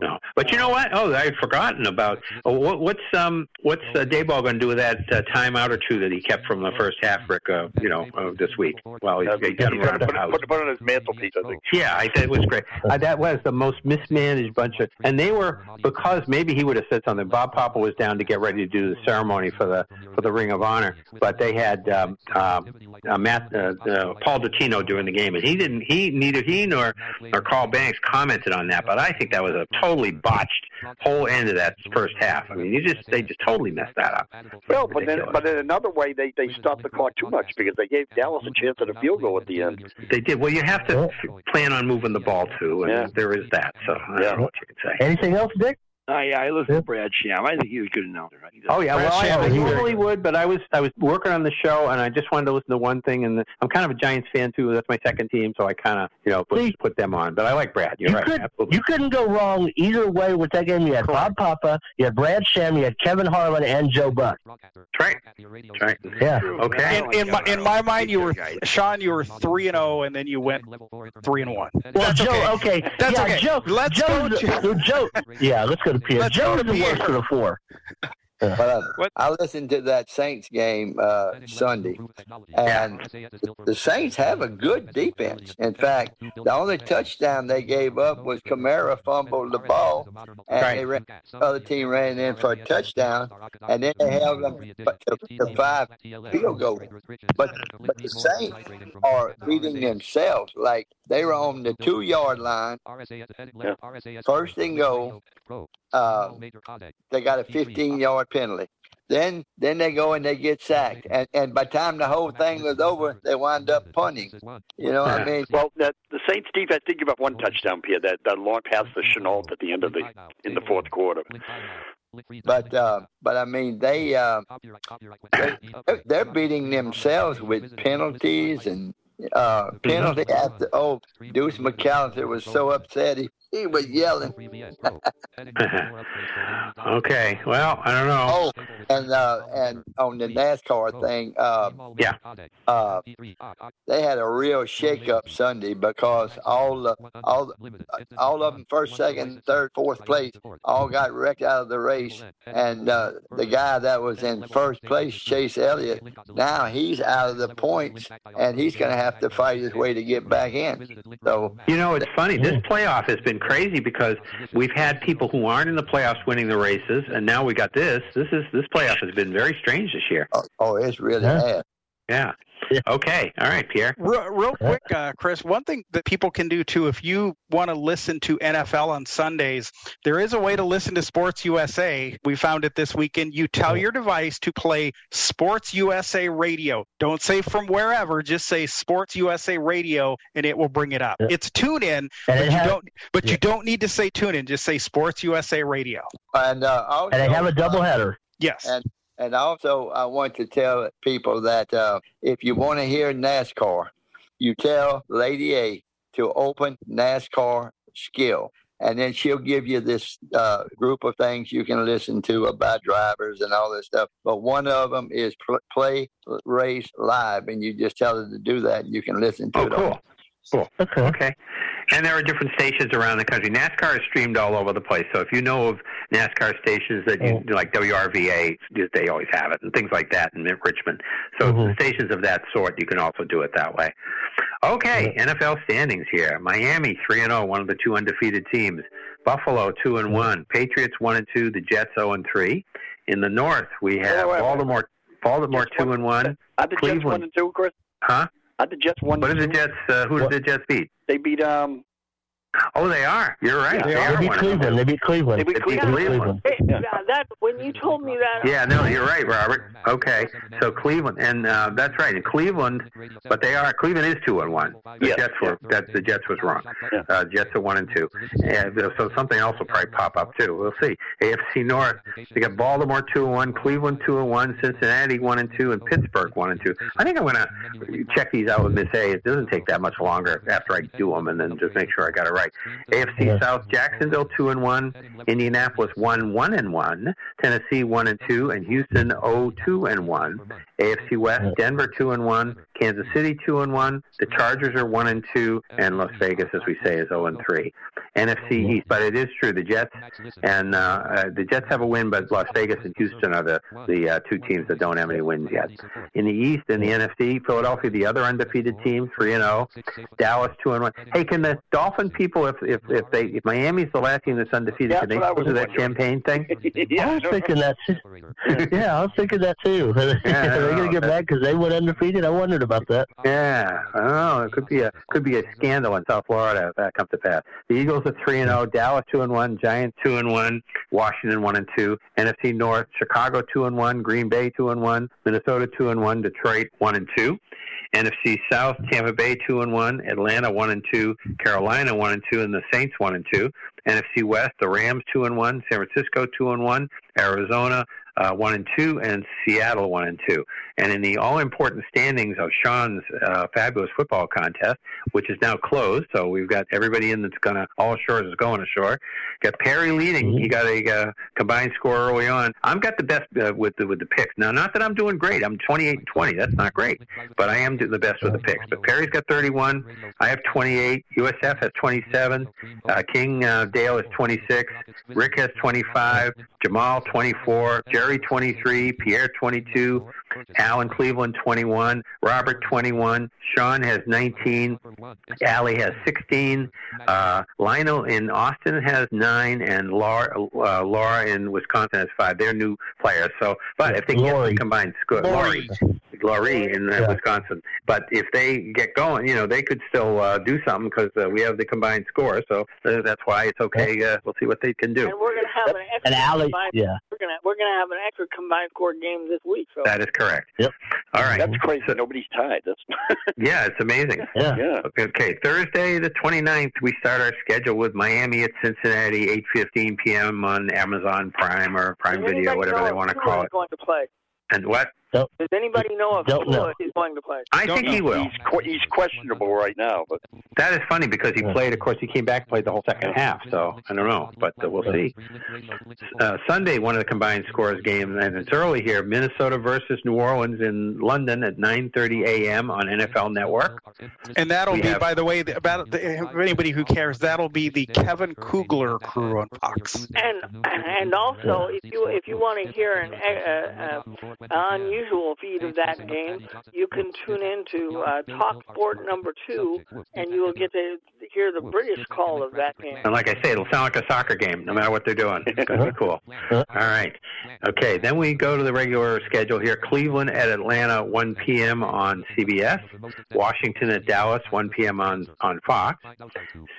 No, but you know what? Oh, I had forgotten about. Oh, what, what's um what's uh, Daboll going to do with that uh, timeout or two that he kept from the first half, Rick? Uh, you know, uh, this week. Well, he's, Uh, he's got him put, the house. put, put it on his mantelpiece, I think. Yeah, I said it was great. Uh, that was the most mismanaged bunch of, and they were because maybe he would have said something. Bob Papa was down to get ready to do the ceremony for the for the Ring of Honor, but they had um, um, uh, Matt uh, uh, Paul Dottino doing the game, and he didn't. He neither he nor nor Carl Banks commented on that, but I think that was a totally botched whole end of that first half. I mean, you just they just totally messed that up. Well, but then, but in another way, they they stopped the clock too much because they gave Dallas a chance at a field goal at the end. They did. Well, you have to plan on moving the ball too, and Yeah. there is that. So I Yeah. don't know what you can say. Anything else, Dick? I, I listen to Brad Sham. I think he was a good announcer. He does- Oh yeah, well, I, Brad I normally would, but I was I was working on the show, and I just wanted to listen to one thing. And the, I'm kind of a Giants fan too. That's my second team, so I kind of you know put, See, put them on. But I like Brad. You're you right. could Absolutely. you couldn't go wrong either way with that game. You had Bob Papa, you had Brad Sham, you had Kevin Harlan, and Joe Buck. That's right. Right. Yeah. Okay. In, in my in my mind, you were. Sean. You were three and zero, and then you went three and one. Well, That's Joe, okay. okay. That's yeah, okay. Joe, Let's Joe, go to- Joe, yeah, let's go to Pierre. Let's Joe go to is the worst of the four. But uh, I listened to that Saints game uh, Sunday, and the Saints have a good defense. In fact, the only touchdown they gave up was Kamara fumbled the ball, and Right. they ran, the other team ran in for a touchdown, and then they held them to, to five field goals. But but the Saints are beating themselves like they were on the two yard line, first and goal. Uh, they got a 15 yard penalty. Then then they go and they get sacked, and and by the time the whole thing was over, they wind up punting. You know what I mean? Well, that, the Saints defense did give up one touchdown, Pierre. That that long pass to Shenault at the end of the in the fourth quarter. But uh, but I mean they uh, they they're beating themselves with penalties and uh, penalty after. Oh, Deuce McAllister was so upset he, he was yelling. okay. Well, I don't know. Oh, and uh, and on the NASCAR thing, uh, Yeah. uh, they had a real shake-up Sunday because all the all all of them first, second, third, fourth place all got wrecked out of the race, and uh, the guy that was in first place, Chase Elliott, now he's out of the points, and he's going to have to fight his way to get back in. So You know, it's funny. This playoff has been crazy because we've had people who aren't in the playoffs winning the races, and now we got this. This is this playoff has been very strange this year. oh, oh it's really Yeah. bad. Yeah. Okay. All right, Pierre. Real, real quick, uh, Chris, one thing that people can do too, if you want to listen to NFL on Sundays, there is a way to listen to Sports USA. We found it this weekend. You tell your device to play Sports USA Radio. Don't say from wherever, just say Sports USA Radio, and it will bring it up. Yeah. It's tune in, but it you has- don't. But yeah. you don't need to say tune in. Just say Sports USA Radio. And uh, also, And they have a uh, doubleheader. Yes. And and also, I want to tell people that uh, if you want to hear NASCAR, you tell Lady A to open NASCAR skill. And then she'll give you this uh, group of things you can listen to about drivers and all this stuff. But one of them is pl- play race live, and you just tell her to do that. And you can listen to Oh, it. cool. Cool. Okay. Okay. And there are different stations around the country. NASCAR is streamed all over the place. So if you know of NASCAR stations that you like WRVA, they always have it, and things like that in Richmond. So Mhm. stations of that sort, you can also do it that way. Okay, NFL standings here. Miami three and zero, one of the two undefeated teams. Buffalo two and one. Patriots one and two. The Jets zero and three. In the North, we have wait, wait. Baltimore. Baltimore two and one. Are the Jets Cleveland. one and two, Chris? Huh? Aren't the Jets one? What did the Jets? Uh, who did the Jets beat? They beat um. Oh, they are. You're right. Yeah, they, they are. are. They beat Cleveland. They beat Cleveland. They beat Cleveland. Cleveland. Hey, that, that when you told me that, Yeah, no, you're right, Robert. Okay, so Cleveland, and uh, that's right. In Cleveland, but they are Cleveland is two and one. The Yeah. Jets were that the Jets was wrong. Yeah. Uh, Jets are one and two, and so something else will probably pop up too. We'll see. AFC North, they got Baltimore two and one, Cleveland two and one, Cincinnati one and two, and Pittsburgh one and two. I think I'm going to check these out with Miss A. It doesn't take that much longer after I do them, and then just make sure I got it right. AFC South, Jacksonville two and one, Indianapolis one one and one, Tennessee one and two, and Houston oh two and one. AFC West, Denver two and one, Kansas City two and one. The Chargers are one and two, and Las Vegas, as we say, is zero and three. NFC East, but it is true the Jets and uh, uh, the Jets have a win, but Las Vegas and Houston are the the uh, two teams that don't have any wins yet. In the East, in the NFC, Philadelphia, the other undefeated team, three and zero. Dallas two and one. Hey, can the Dolphin people, if if if they if Miami's the last team that's undefeated, Yeah, can they that's what I still do was that champagne thing? yeah, I was thinking that. Too. yeah, I was thinking that too. Are they going to get mad because they went undefeated? I wondered about that. Yeah, I don't know. It could be a could be a scandal in South Florida if that comes to pass. The Eagles are three and zero, Dallas two and one, Giants two and one, Washington one and two, NFC North, Chicago two and one, Green Bay two and one, Minnesota two and one, Detroit one and two. NFC South, Tampa Bay two and one, Atlanta one and two, Carolina one and two, and the Saints one and two. NFC West, the Rams two and one, San Francisco two and one, Arizona uh, one and two, and Seattle one and two. And in the all-important standings of Sean's uh, fabulous football contest, which is now closed, so we've got everybody in that's gonna all shores is going ashore. Got Perry leading. He got a uh, combined score early on. I've got the best uh, with the with the picks. Now, not that I'm doing great. I'm 28 and 20. That's not great, but I am the best with the picks. But Perry's got 31. I have 28. USF has 27. Uh, King uh, Dale is 26. Rick has 25. Jamal 24. Jerry 23. Pierre 22. Alan Cleveland 21. Robert 21. Sean has 19. Allie has 16. Uh, Lionel in Austin has nine, and Laura, uh, Laura in Wisconsin has five. They're new players. So, but if they get Lori. the combined score, Lori. Lori, Laurie in uh, Yeah. Wisconsin. But if they get going, you know, they could still uh, do something because uh, we have the combined score. So uh, that's why it's okay. Uh, we'll see what they can do. and we're gonna have an extra And Allie, combined, yeah. we're gonna we're gonna have an extra combined score game this week. So That is correct. Yep. All right. That's crazy. Nobody's tied. That's Yeah, it's amazing. Yeah. yeah. Okay, okay, Thursday the 29th, we start our schedule with Miami at Cincinnati, 8:15 p.m. on Amazon Prime or Prime Does Video, whatever they want to Tua call is it. Going to play. And what? Does anybody know if Don't know. Tua is going to play? I think he will. He's qu- he's questionable right now, but That is funny because he played. Of course, he came back and played the whole second half. So I don't know, but uh, we'll see. Uh, Sunday, one of the combined scores games, and it's early here. Minnesota versus New Orleans in London at 9:30 a.m. on NFL Network. And that'll We be, have- by the way, the, about the, anybody who cares, that'll be the Kevin Kugler crew on Fox. And and also, if you if you want to hear an uh, uh, unusual feed of that game, you can tune in to uh, Talk Sport number two, and you will get to hear the British call of that game. And like I say, it'll sound like a soccer game, no matter what they're doing. It's going to be cool. All right. Okay, then we go to the regular schedule here. Cleveland at Atlanta, 1 p.m. on CBS. Washington at Dallas, 1 p.m. on, on Fox.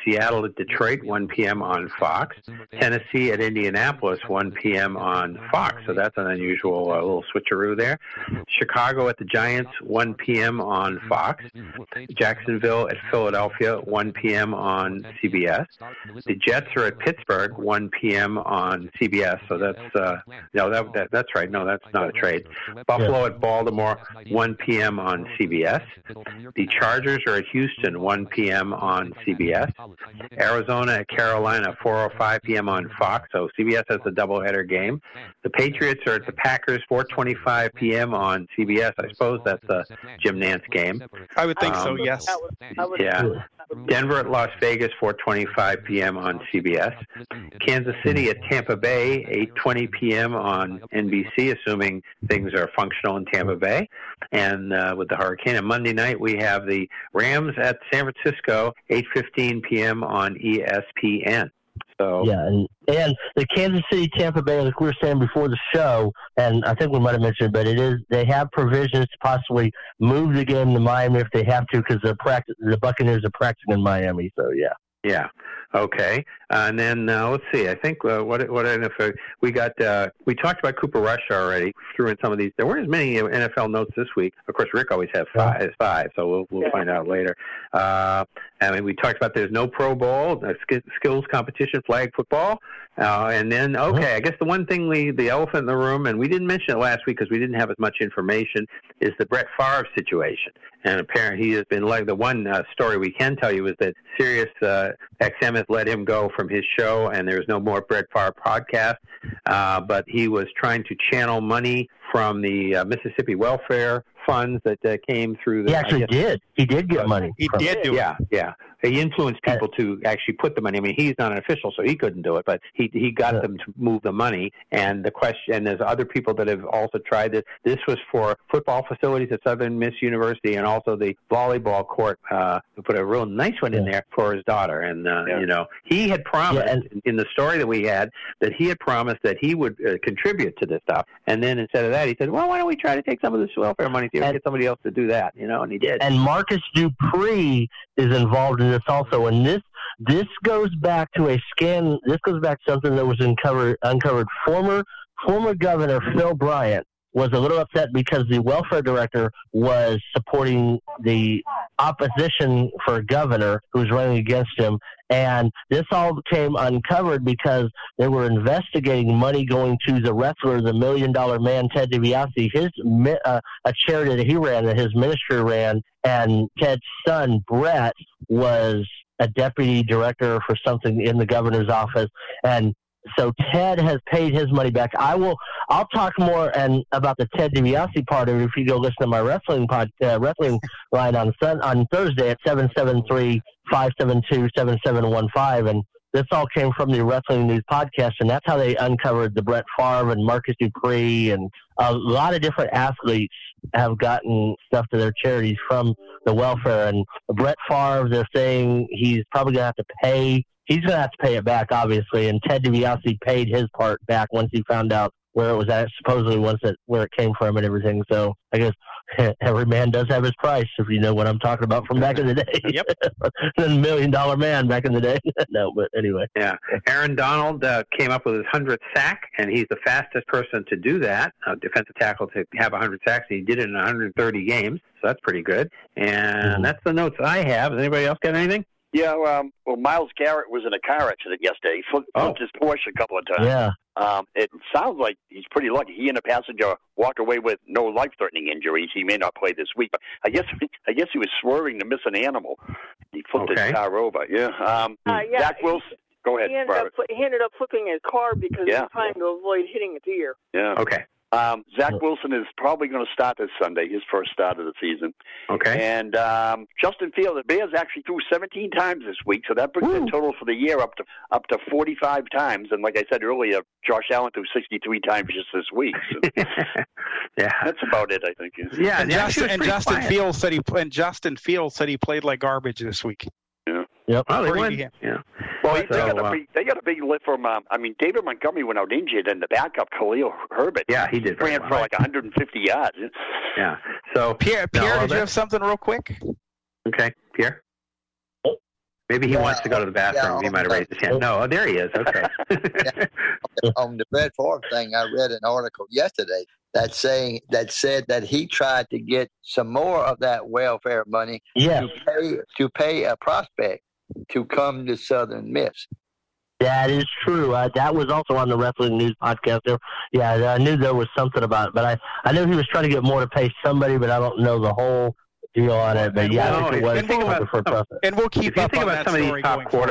Seattle at Detroit, 1 p.m. on Fox. Tennessee at Indianapolis, 1 p.m. on Fox. So that's an unusual uh, little switcheroo there. Chicago at the Giants, 1 p.m. on Fox. Jacksonville at Philadelphia, 1 p.m. on CBS. The Jets are at Pittsburgh, 1 p.m. on CBS. So that's uh, no, that, that that's right. No, that's not a trade. Buffalo at Baltimore, 1 p.m. on CBS. The Chargers are at Houston, 1 p.m. on CBS. Arizona at Carolina, 4:05 p.m. on Fox. So CBS has a doubleheader game. The Patriots are at the Packers, 4:25 p.m. on CBS. I suppose that's a Jim Nantz game. I would think so. Um, Yes. I would Yeah. Denver at Las Vegas, 4:25 p.m. on CBS. Kansas City at Tampa Bay, 8:20 p.m. on NBC, assuming things are functional in Tampa Bay. And uh, with the hurricane, and Monday night we have the Rams at San Francisco, 8:15 p.m. on ESPN. So yeah, and and the Kansas City Tampa Bay, like we were saying before the show, and I think we might have mentioned, but it is they have provisions to possibly move the game to Miami if they have to because the practice the Buccaneers are practicing in Miami. So yeah. Yeah. Okay. Uh, and then uh, let's see. I think uh, what what if uh, we got uh, we talked about Cooper Rush already. Threw in some of these. There weren't as many NFL notes this week. Of course, Rick always has five. Five. So we'll we'll find out later. Uh, I mean, we talked about there's no Pro Bowl, uh, skills competition, flag football, uh, and then okay. I guess the one thing we the elephant in the room, and we didn't mention it last week because we didn't have as much information, is the Brett Favre situation. And apparently, he has been like the one uh, story we can tell you is that Sirius uh, XM has let him go from his show, and there's no more Brett Favre podcast. Uh, but he was trying to channel money from the uh, Mississippi Welfare funds that uh, came through. The, he actually did. He did get money. He did do yeah, it. Yeah, He influenced people to actually put the money. I mean, he's not an official, so he couldn't do it, but he he got yeah. them to move the money. And the question, and there's other people that have also tried this. This was for football facilities at Southern Miss University, and also the volleyball court. Uh, to put a real nice one yeah. in there for his daughter. And uh, yeah. you know, he had promised and, in the story that we had that he had promised that he would uh, contribute to this stuff. And then instead of that, he said, "Well, why don't we try to take some of this welfare money to get somebody else to do that?" You know, and he did. And Marcus Dupree is involved in this also, and this this goes back to a scan. This goes back to something that was uncovered uncovered. Former former Governor Phil Bryant was a little upset because the welfare director was supporting the opposition for governor who was running against him. And this all came uncovered because they were investigating money going to the wrestler, the million dollar man, Ted DiBiase, his, uh, a charity that he ran, that his ministry ran. And Ted's son, Brett, was a deputy director for something in the governor's office. And so Ted has paid his money back. I will. I'll talk more and about the Ted DiBiase part of it if you go listen to my wrestling pod, uh, wrestling line on on Thursday at seven seven three five seven two seven seven one five and. This all came from the Wrestling News podcast, and that's how they uncovered the Brett Favre and Marcus Dupree, and a lot of different athletes have gotten stuff to their charities from the welfare. And Brett Favre, they're saying he's probably going to have to pay he's going to have to pay it back, obviously. And Ted DiBiase paid his part back once he found out where it was at, supposedly once it where it came from and everything. So I guess every man does have his price, if you know what I'm talking about from back in the day. yep, the million dollar man back in the day. no, but anyway. Yeah, Aaron Donald uh, came up with his hundredth sack, and he's the fastest person to do that, a defensive tackle to have 100 sacks. And he did it in 130 games, so that's pretty good. And mm-hmm. that's the notes I have. Has anybody else got anything? Yeah, um, well, Myles Garrett was in a car accident yesterday. He flipped, oh. his Porsche a couple of times. Yeah. Um, it sounds like he's pretty lucky. He and a passenger walked away with no life-threatening injuries. He may not play this week, but I guess I guess he was swerving to miss an animal. He flipped okay. his car over. Yeah. Um, uh, yeah. Zach Wilson. Go ahead, he ended, up, he ended up flipping his car because yeah. he was trying to avoid hitting a deer. Yeah. Okay. Um, Zach Wilson is probably going to start this Sunday, his first start of the season. Okay. And um, Justin Field, the Bears actually threw 17 times this week, so that brings Woo. the total for the year up to up to 45 times. And like I said earlier, Josh Allen threw 63 times just this week. So yeah, that's about it, I think. Yeah, and yeah, Justin, and Justin Fields said he and Justin Fields said he played like garbage this week. Yeah. Yep. Oh, they won. Yeah. yeah. Well, so, they, got a uh, big, they got a big lift from. Um, I mean, David Montgomery went out injured, and the backup Khalil Herbert. Yeah, he did ran well. for like 150 yards. Yeah. So Pierre, no, Pierre, did you have something real quick? Okay, Pierre. Maybe he Yeah, wants to go to the bathroom. yeah, he might have raised his hand. No, oh, there he is. Okay. on the Brett Favre thing, I read an article yesterday that saying that said that he tried to get some more of that welfare money Yes. to pay to pay a prospect to come to Southern Miss. That is true. Uh, that was also on the Wrestling News podcast. There, yeah, I knew there was something about it, but I, I knew he was trying to get more to pay somebody, but I don't know the whole deal on it. But yeah, I No, think it was you think about for profit. And we'll if keep you up think on about that some of these story top going forward.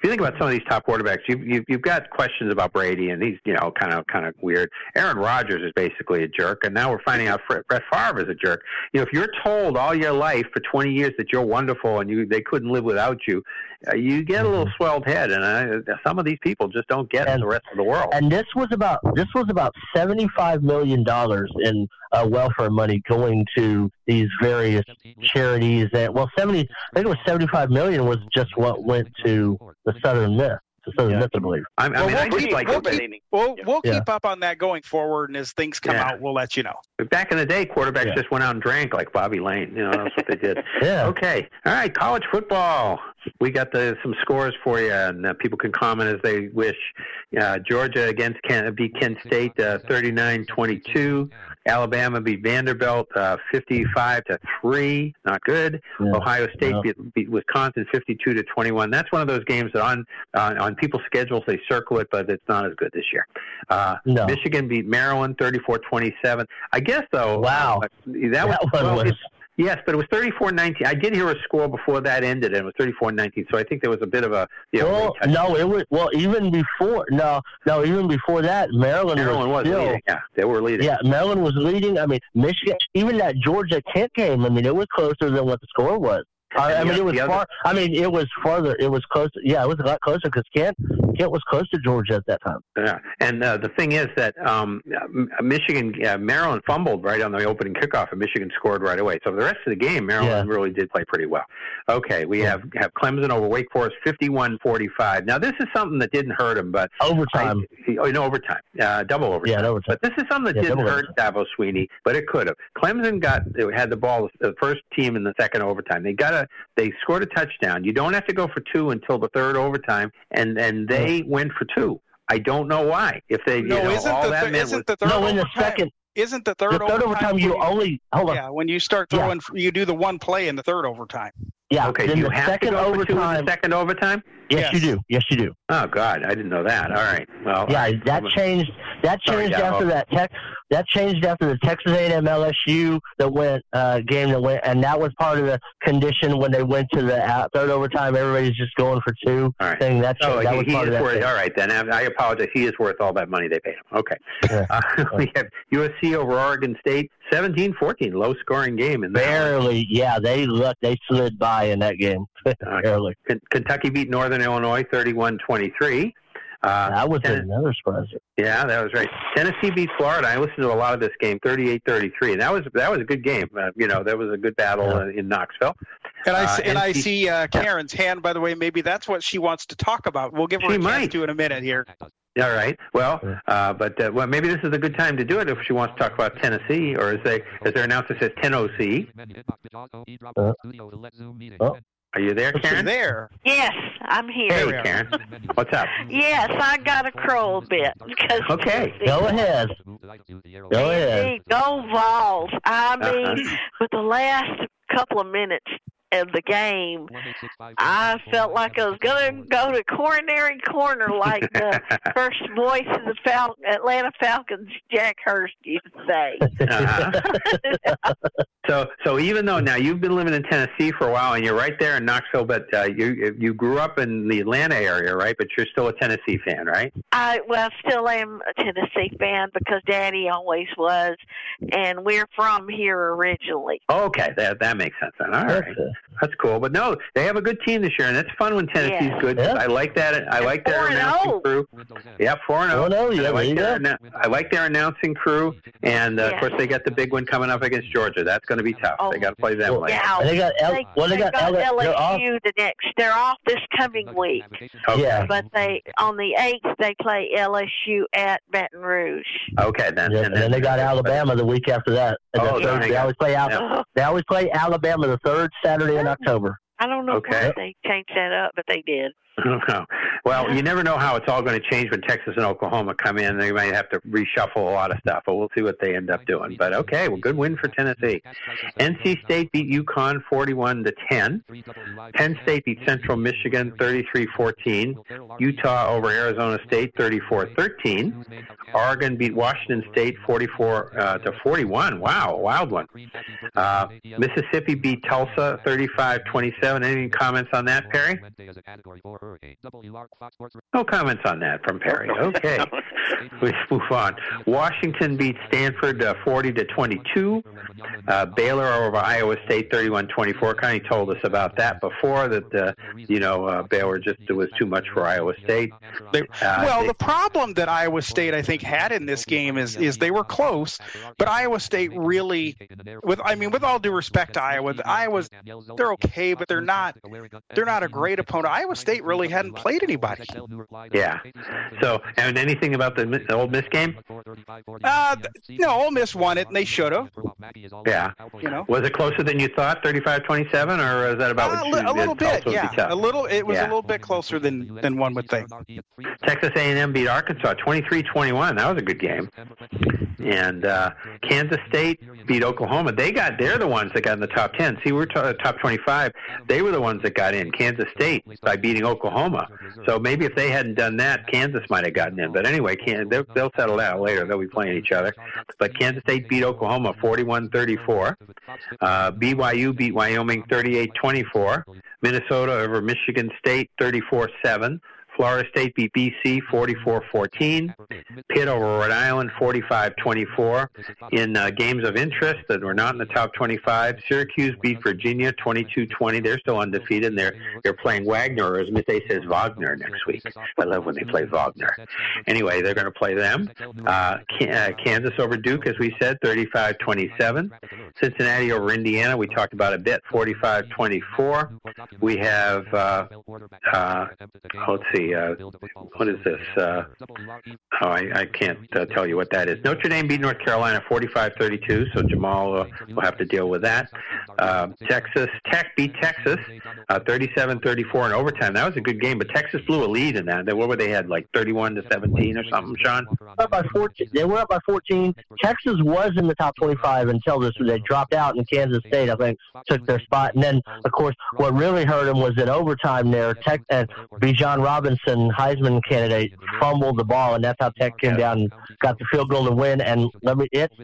If you think about some of these top quarterbacks, you've, you've you've got questions about Brady, and he's you know kind of kind of weird. Aaron Rodgers is basically a jerk, and now we're finding out Fred, Brett Favre is a jerk. You know, if you're told all your life for 20 years that you're wonderful and you they couldn't live without you, uh, you get a little swelled head, and some of these people just don't get And- the rest of the world. And this was about this was about seventy five million dollars in uh, welfare money going to these various charities. That well, seventy I think it was seventy five million was just what went to the Southern Miss. so that's I believe. I, I Well, mean, we'll I just keep- like we'll keep- We'll we'll Yeah. keep up on that going forward, and as things come Yeah. out, we'll let you know. Back in the day, quarterbacks Yeah. just went out and drank like Bobby Layne. You know, that's what they did. Yeah. Okay. All right. College football. We got the some scores for you, and uh, people can comment as they wish. Uh, Georgia against Kent, beat Kent State uh, 39-22. Alabama beat Vanderbilt uh, 55 to three. Not good. Yeah. Ohio State No. beat, beat Wisconsin 52 to 21. That's one of those games that on on, on people's schedules they circle it, but it's not as good this year. Uh, No. Michigan beat Maryland 34-27. I guess though. Wow. uh, that was, That well, was- it's- Yes, but it was 34-19. I did hear a score before that ended, and it was 34-19. So I think there was a bit of a you know, Well, no, it was well even before. No, no, even before that, Maryland, Maryland was still. leading. Yeah, they were leading. Yeah, Maryland was leading. I mean, Michigan, even that Georgia Kent game. I mean, it was closer than what the score was. I, I mean, it was far. I mean, it was farther. It was close. Yeah, it was a lot closer because Kent, Kent was close to Georgia at that time. Yeah, and uh, the thing is that um, Michigan, uh, Maryland fumbled right on the opening kickoff, and Michigan scored right away. So the rest of the game, Maryland really did play pretty well. Okay, we have have Clemson over Wake Forest, 51-45. Now this is something that didn't hurt them, but Overtime. I, oh, in overtime, uh, double overtime. Yeah, overtime. But this is something that Yeah, didn't hurt Dabo Swinney, but it could have. Clemson got had the ball, the first team in the second overtime. They got a they scored a touchdown. You don't have to go for two until the third overtime, and and they went for two. I don't know why. If they, No, you know, isn't all the that th- meant isn't was the third No, in the second, Isn't the third the third overtime, you when only hold on. yeah when you start Yeah. throwing you do the one play in the third overtime. Yeah, okay. then You the have to second go two in overtime. the second overtime. Yes, you do. Yes, you do. Oh God, I didn't know that. All right. Well, Yeah, I- that changed. That changed yeah, after that tech. That changed after the Texas A&M LSU that went uh, game that went, and that was part of the condition when they went to the third overtime. Everybody's just going for two. All right. Thing that Oh, that he, was he part of that. worth. thing. All right, then. I I apologize. He is worth all that money they paid him. Okay. Yeah. Uh, we have USC over Oregon State, 17-14, low scoring game in there. Barely, yeah. They look, they slid by in that game. Uh, Barely. Ken- Kentucky beat Northern Illinois 31-23. Uh, That was Ten- another surprise. yeah, that was right. Tennessee beat Florida. I listened to a lot of this game, 38-33, and that was that was a good game. Uh, you know, that was a good battle Yeah. uh, in Knoxville. And I Uh, see, and I NC see uh, Karen's hand. By the way, maybe that's what she wants to talk about. We'll give her a chance might. to in a minute here. All right. Well, uh, but uh, well, maybe this is a good time to do it if she wants to talk about Tennessee, or as they as their announcer says, Tennessee. Uh, oh. Are you there, She's Karen? There. Yes, I'm here. Hey. Karen. What's up? Yes, I got to crow a bit because Okay. Go ahead. Go ahead. Go Vols! I mean, Uh-huh. with the last couple of minutes of the game, I felt like I was going to go to coronary corner like the first voice of the Fal- Atlanta Falcons, Jack Hurst, used to say. Uh-huh. so, so even though now you've been living in Tennessee for a while and you're right there in Knoxville, but uh, you you grew up in the Atlanta area, right? But you're still a Tennessee fan, right? I well, still am a Tennessee fan because Daddy always was, and we're from here originally. Okay, that that makes sense. Then. All right, That's cool. But no, they have a good team this year, and it's fun when Tennessee's Yeah. good. Yeah. I like that. I like their announcing 0. crew. Yeah, four and Oh, zero. no, yeah, I like their I like their announcing crew, and uh, of course they got the big one coming up against Georgia. That's going to be tough. Oh. They got to play them. later. Yeah, And they got L- they, well, they they got L- they're off. LSU the next. They're off this coming week, Okay. Yeah. but they on the eighth they play LSU at Baton Rouge. Okay, then. Yeah, and then they got Alabama the week after that. And Oh, the then third, they they always play Al- yeah. They always play Alabama the third Saturday in October. I don't know Okay. why they changed that up, but they did. Well, you never know how it's all going to change when Texas and Oklahoma come in. They might have to reshuffle a lot of stuff, but we'll see what they end up doing. But okay, well, good win for Tennessee. NC State beat UConn 41 to 10. Penn State beat Central Michigan 33-14. Utah over Arizona State 34-13. Oregon beat Washington State 44 uh, to 41. Wow, wild one. Uh, Mississippi beat Tulsa 35-27. Any comments on that, Perry? No comments on that from Perry. Okay, let's move on. Washington beat Stanford uh, 40 to 22. Uh, Baylor over Iowa State 31-24. Connie told us about that before. That uh, you know uh, Baylor just was too much for Iowa State. They, Uh, well, they- the problem that Iowa State I think had in this game is is they were close, but Iowa State really, with I mean, with all due respect to Iowa, the Iowa's they're okay, but they're not they're not a great opponent. Iowa State really hadn't played anybody. Yeah. So, and anything about the, the Ole Miss game? Uh, no, Ole Miss won it, and they should have. Yeah. You know, Was it closer than you thought, 35-27, or is that about Uh, what a, you a little bit, would be yeah, tough? a little. It was Yeah. a little bit closer than than one would think. Texas A&M beat Arkansas 23-21. That was a good game. And uh, Kansas State beat Oklahoma. They got they're the ones that got in the top 10. See, we're t- top 25. They were the ones that got in. Kansas State by beating Oklahoma. So maybe if they hadn't done that, Kansas might have gotten in. But anyway, can, they'll, settle that later. They'll be playing each other. But Kansas State beat Oklahoma 41-34. Uh, BYU beat Wyoming 38-24. Minnesota over Michigan State 34-7. Florida State beat BC 44-14. Pitt over Rhode Island 45-24. In uh, games of interest that were not in the top 25, Syracuse beat Virginia 22-20. They're still undefeated, and they're they're playing Wagner, or as Miss says, Wagner next week. I love when they play Wagner. Anyway, they're going to play them. Uh, uh, Kansas over Duke, as we said, 35-27. Cincinnati over Indiana, we talked about a bit, 45-24. We have, uh, uh, let's see, uh, what is this? Uh, oh, I, I can't uh, tell you what that is. Notre Dame beat North Carolina 45-32, so Jamal uh, will have to deal with that. Uh, Texas Tech beat Texas uh, 37-34 in overtime. That was a good game, but Texas blew a lead in that. They- What were they had, like 31 to 17 or something, Sean? up by 14. They were up by 14. Texas was in the top 25 until this. They dropped out, and Kansas State, I think, took their spot. And then, of course, what really hurt them was in overtime there. Tech and Bijan Robinson, Heisman candidate, fumbled the ball, and that's how Tech came down and got the field goal to win. And let me, it's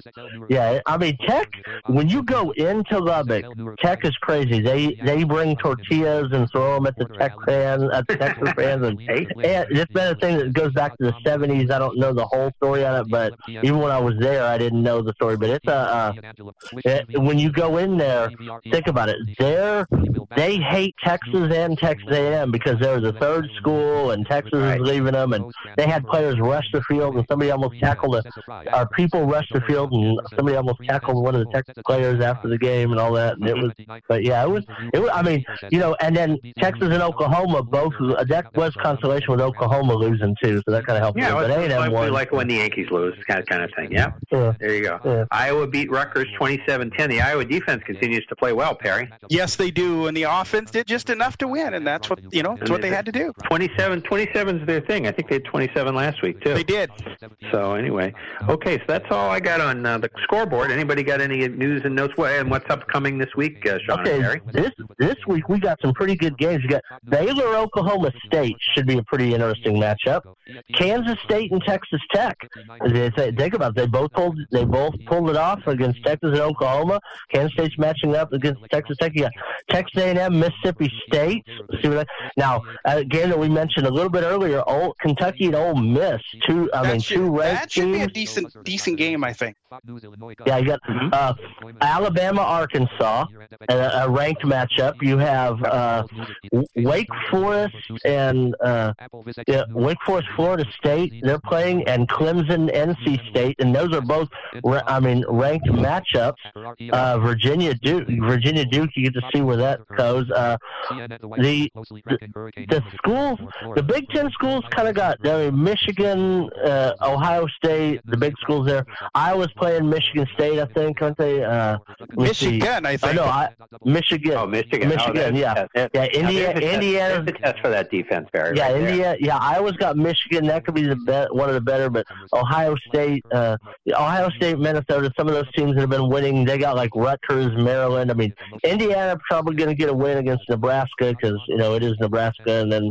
yeah. I mean, Tech. When you go into Lubbock, Tech is crazy. They they bring tortillas and throw them at the Tech fans, at the Texas fans, and, and it's been a thing that goes back to the '70s. I don't know the whole story on it, but even when I was there, I didn't know the story. But it's a uh, it, when you go in there, think about it. They're they hate Texas and Texas A&M because they're the third school, and Texas is leaving them, and they had players rush the field, and somebody almost tackled a, our people rushed the field, and somebody almost tackled one of the Texas players after the game and all that. And it was, but yeah, it was, it was. I mean, you know, and then Texas and Oklahoma both. Uh, that was consolation with Oklahoma losing too, so that kind of helped. Yeah, them. it but was A&M like, won. like when the Yankees lose, kind of, kind of thing. Yeah. Yeah. There you go. Yeah. Iowa beat Rutgers 27-10. The Iowa defense continues to play well, Perry. Yes, they do, and the offense did just enough to win, and that's what you know. That's what they had to do. 27 27 is their thing. I think they had 27 last week, too. They did. So, anyway. Okay, so that's all I got on uh, the scoreboard. Anybody got any news and notes? What, and what's upcoming this week, uh, Sean Okay, and Perry? this this week we got some pretty good games. You got Baylor, Oklahoma State should be a pretty interesting matchup. Kansas State and Texas Tech. They, they, think about it, they both pulled they both pulled it off against Texas and Oklahoma. Kansas State's matching up against Texas Tech. You got Texas A&M, Mississippi State. See what I, now a game that we mentioned a little bit earlier. Old Kentucky and Ole Miss. Two I That mean should, two ranked that should be a decent decent game, I think. Yeah, you got uh, Alabama, Arkansas, a, a ranked matchup. You have uh, Wake Forest and uh, yeah, Wake Forest, Florida State. They're playing, and Clemson, NC State, and those are both, I mean, ranked matchups. Uh, Virginia Duke, Virginia Duke. You get to see where that goes. Uh, the, the the schools, the Big Ten schools, kind of got I mean, Michigan, uh, Ohio State, the big schools there. Iowa's playing Michigan State, I think, aren't they? Uh, let me see. Michigan, I think. know, I, Michigan. Oh, Michigan. Michigan, Oh, there's yeah. test. Yeah, Indiana, there's the Indiana. there's the test for that defense, Barry. Yeah, right there. Yeah, Iowa's got Michigan. That could be the be- one of the better. But Ohio State, uh, Ohio State, Minnesota. Some of those teams that have been winning, they got like Rutgers, Maryland. I mean, Indiana probably going to get a win against Nebraska because you know it is Nebraska. And then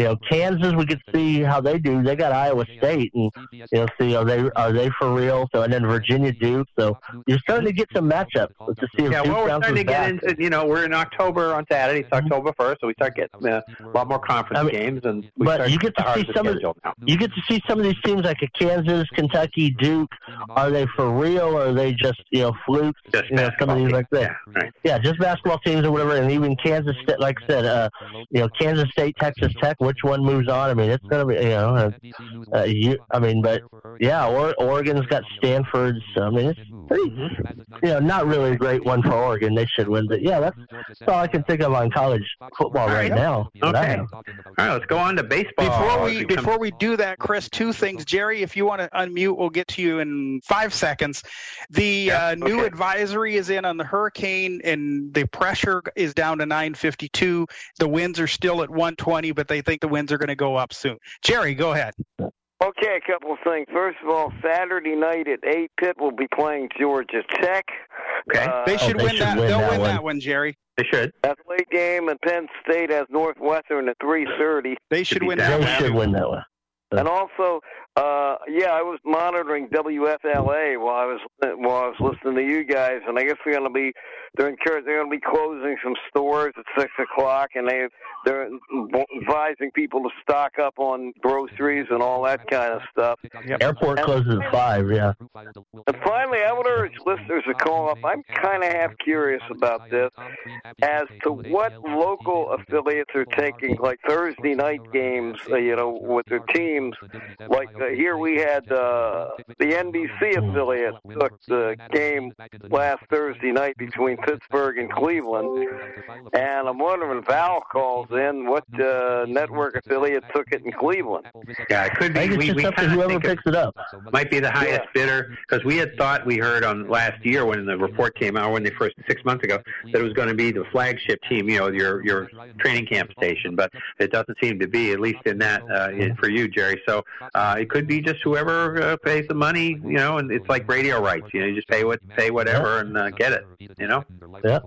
you know Kansas, we could see how they do. They got Iowa State, and you know see are they are they for real? So and then Virginia Duke. So you're starting to get some matchups to see if Yeah, Duke well, we're starting to back. get into, you know, we're in October on Saturday. It's October 1st, so we start getting uh, a lot more conference I mean, games. and we but you get to see some of you get to see some of these teams like a Kansas, Kentucky, Duke. Are they for real or are they just you know flukes? Just you know, some of these like that. Yeah, right. Yeah, just basketball teams or whatever, and even Kansas State, like I said, uh, you know, Kansas State, Texas Tech. Which one moves on? I mean, it's gonna be, you know, uh, uh, you. I mean, but yeah, or, Oregon's got Stanford. So, I mean, it's pretty, you know, not really a great one for Oregon. They should win, but yeah, that's, that's all I can think of on college football right, now. Okay. All right, let's go on to baseball. Before we before we do that, Chris, two things. Jerry, if you want to unmute, we'll get to you in five seconds. The Yeah, uh, new advisory is in on the hurricane, and the pressure is down to 952. The winds are still at 120, but they think the winds are going to go up soon. Jerry, go ahead. Okay, a couple of things. First of all, Saturday night at eight, Pitt will be playing Georgia Tech. Okay. Uh, They should win that. They'll win that one, Jerry. They should. That's a late game, and Penn State has Northwestern at three thirty. They should win They should win that one. And also, uh, yeah, I was monitoring WFLA while I was while I was listening to you guys, and I guess we're going to be they're encouraged they're going to be closing some stores at six o'clock, and they they're advising people to stock up on groceries and all that kind of stuff. Airport closes at five. Yeah. And finally, I would urge listeners to call up. I'm kind of half curious about this as to what local affiliates are taking, like Thursday night games, uh, you know, with their teams. Like uh, here we had uh, the NBC affiliate took the game last Thursday night between Pittsburgh and Cleveland. And I'm wondering if Val calls in, what uh, network affiliate took it in Cleveland? Yeah, it could be. It's we just we up to kind of whoever picks it up. might be the highest bidder because we had thought we heard on last year when the report came out when they first six months ago that it was going to be the flagship team, you know, your your training camp station, but it doesn't seem to be at least in that uh, in- for you, Jerry. So uh, it could be just whoever uh, pays the money, you know, and it's like radio rights, you know, you just pay what pay whatever and uh, get it, you know. Yeah.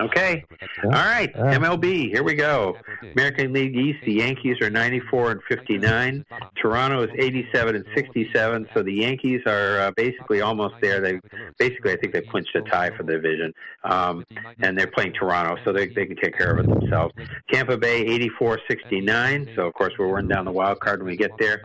Okay. All right. MLB. Here we go. American League East. The Yankees are 94 and 59. Toronto is 87 and 67. So the Yankees are uh, basically almost there. They basically, I think they clinched a tie for the division. Um, and they're playing Toronto, so they they can take care of it themselves. Tampa Bay 84 69. So of course we're running down the wild card when we get there.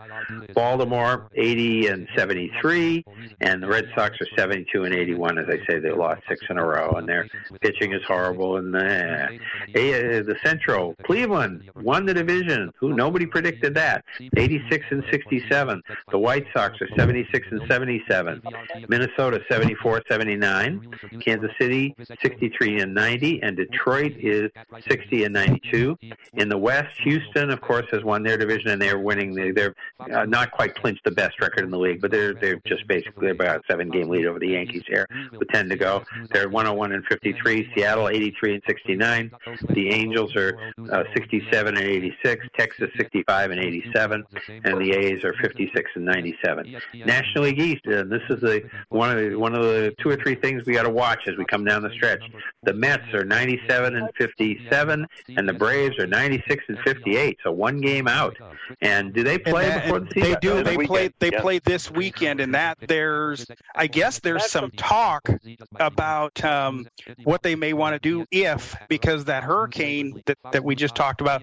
Baltimore 80 and 73, and the Red Sox are 72 and 81. As I say, they lost six in a row, and their pitching is horrible. And uh, the Central, Cleveland won the division. Who nobody predicted that? 86 and 67. The White Sox are 76 and 77. Minnesota 74 79. Kansas City 63 and 90, and Detroit is 60 and 92. In the West, Houston, of course, has won their division, and they're winning. They- They're uh, not quite clinched the best record in the league, but they're they're just basically about a seven game lead over the Yankees here with 10 to go. They're 101 and 53. Seattle 83 and 69. The Angels are uh, 67 and 86. Texas 65 and 87, and the A's are 56 and 97. National League East, and this is the one of the, one of the two or three things we got to watch as we come down the stretch. The Mets are 97 and 57, and the Braves are 96 and 58. So one game out. And do they play that- before the season? They do. They Weekend. play. They Yeah. play this weekend, and that there's, I guess, there's some talk about um, what they may want to do if, because that hurricane that, that we just talked about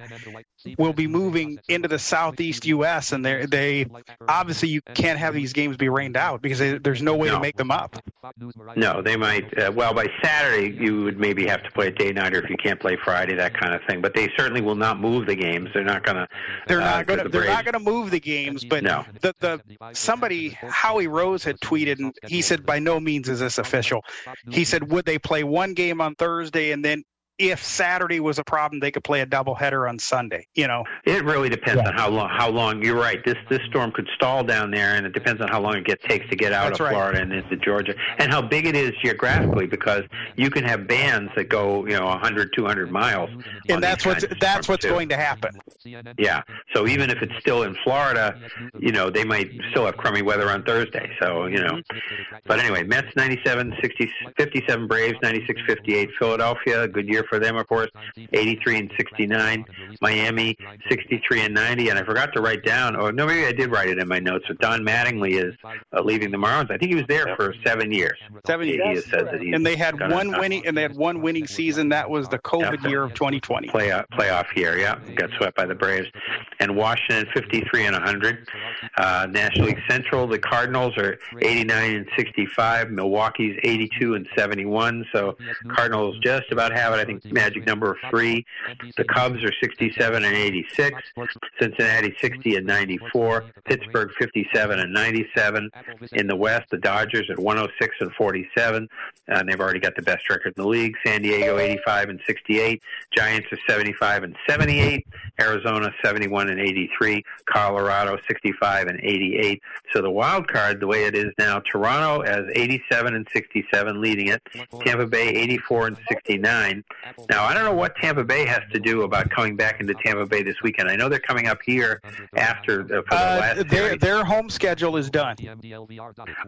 will be moving into the southeast U.S. and they they obviously you can't have these games be rained out because they, there's no way to make them up. No, they might. Uh, well, by Saturday, you would maybe have to play a day night, or if you can't play Friday, that kind of thing. But they certainly will not move the games. They're not going to. They're uh, not going to. the They're Braves- not going to move the games. But No. the the somebody Howie Rose had tweeted and he said by no means is this official. He said would they play one game on Thursday and then if Saturday was a problem they could play a doubleheader on Sunday. You know. It really depends on how long. How long? You're right. This this storm could stall down there, and it depends on how long it get, takes to get out That's of right. Florida and into Georgia, and how big it is geographically. Because you can have bands that go, you know, 100, 200 miles. And that's these what's that's what's too. going to happen. Yeah. So even if it's still in Florida, you know, they might still have crummy weather on Thursday. So, you know. But anyway, Mets 97, 60, 57 Braves, 96, 58. Philadelphia, good year for them, of course, 83 and 69. Miami, 63 and 90. And I forgot to write down, or no, maybe I did write it in my notes, but Don Mattingly is uh, leaving the Marlins. I think he was there for seven years. Seven years. he said that he's And they had one winning and they had one winning season. That was the COVID year of 2020. playoff playoff year. Yeah, got swept by the Braves, and Washington 53 and 100. Uh, National League Central, the Cardinals are 89 and 65. Milwaukee's 82 and 71. So Cardinals just about have it. I think magic number of three. The Cubs are 67 and 86. Cincinnati 60 and 94. Pittsburgh 57 and 97. In the West, the Dodgers at 106 and 47. Uh, and they've already got the best record in the league. San Diego 85 and 68. Giants are 75 and 78. Arizona 71 and 83. Colorado 65 and 88. So the wild card, the way it is now, Toronto has 87 and 67 leading it. Tampa Bay 84 and 69. Now I don't know what Tampa Bay has to do about coming back into Tampa Bay this weekend. I know they're coming up here after uh, for the Uh, last their series. their home schedule is done.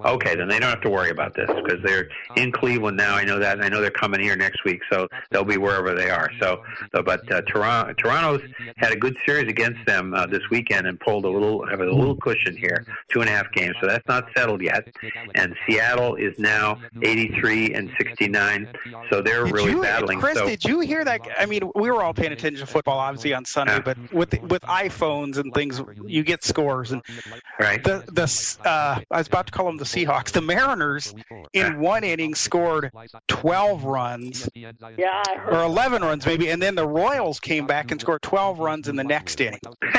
Okay, then they don't have to worry about this because they're in Cleveland now. I know that, and I know they're coming here next week, so they'll be wherever they are. So, so but uh, Toronto, Toronto's had a good series against them uh, this weekend and pulled a little, have a little cushion here, two and a half games. So that's not settled yet. And Seattle is now 83 and 69, so they're Did really you, battling. Chris, so, did you hear that? I mean, we were all paying attention to football, obviously, on Sunday, but with with iPhones and things, you get scores. And right. the the uh, I was about to call them the Seahawks. The Mariners in one inning scored 12 runs, Yeah, or 11 runs maybe, and then the Royals came back and scored 12 runs in the next inning.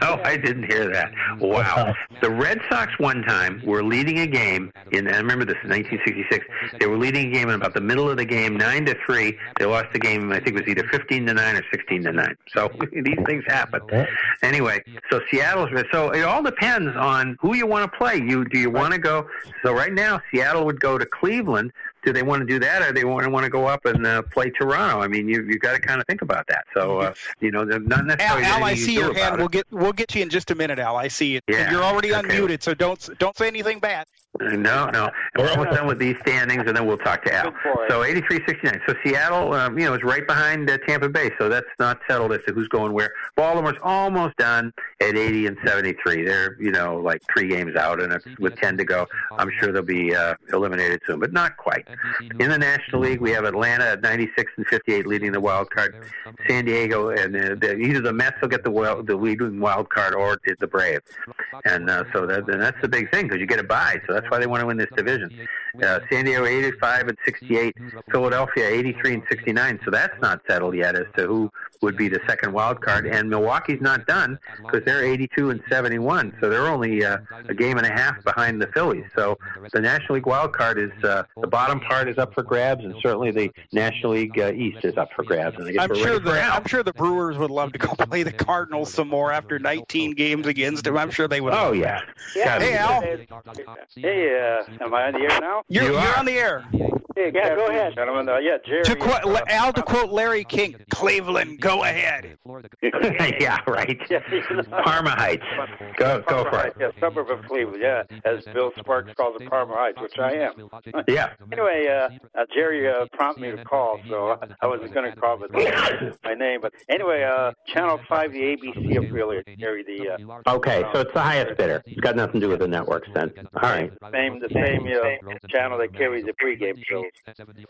no, I didn't hear that. Wow. The Red Sox one time were leading a game in I remember this in 1966. They were leading a game in about the middle of the game, nine to three. They lost the game. I think it was either 15 to nine or 16 to nine. So these things happen. Anyway, so Seattle's so it all depends on who you want to play. You do you want to go? So right now, Seattle would go to Cleveland. Do they want to do that, or they want to want to go up and uh, play Toronto? I mean, you you got to kind of think about that. So uh, you know, not Al, necessarily Al I anything you see your hand. it. We'll get we'll get you in just a minute, Al. I see it. Yeah, You're already okay. unmuted, so don't don't say anything bad. No, no. We're almost done with these standings, and then we'll talk to Al. So 83-69. So Seattle, um, you know, is right behind uh, Tampa Bay. So that's not settled as to who's going where. Baltimore's almost done at 80 and 73. They're, you know, like three games out, and it's with 10 to go. I'm sure they'll be uh, eliminated soon, but not quite. In the National League, we have Atlanta at 96 and 58, leading the wild card. San Diego, and uh, the, either the Mets will get the wild, the leading wild card, or the Braves. And uh, so that, and that's the big thing because you get a bye. So that's why they want to win this division. Uh, San Diego 85 and 68, Philadelphia 83 and 69. So that's not settled yet as to who would be the second wild card. And Milwaukee's not done because they're 82 and 71. So they're only uh, a game and a half behind the Phillies. So the National League wild card is uh, the bottom part is up for grabs, and certainly the National League uh, East is up for grabs. And I guess I'm sure the I'm sure the Brewers would love to go play the Cardinals some more after 19 games against them. I'm sure they would. Oh yeah. Yeah. Hey Al, Hey, uh, am I on the air now? you're, You you're on the air. Hey, Yeah, go ahead. gentlemen. Uh, yeah, Jerry. To quote uh, Al, to quote Larry King, Cleveland, go ahead. yeah, right. Yeah. Parma Heights. Go, go for Heights, it. Yeah, suburb of Cleveland. Yeah, as Bill Sparks calls it, Parma Heights, which I am. Yeah. Anyway, uh, uh, Jerry uh, prompted me to call, so I wasn't going to call, but my name. But anyway, uh, Channel Five, the ABC affiliate, Jerry, the uh, Okay, so it's the highest bidder. It's got nothing to do with the networks then. All right. Same, the same uh, channel that carries the pregame shows,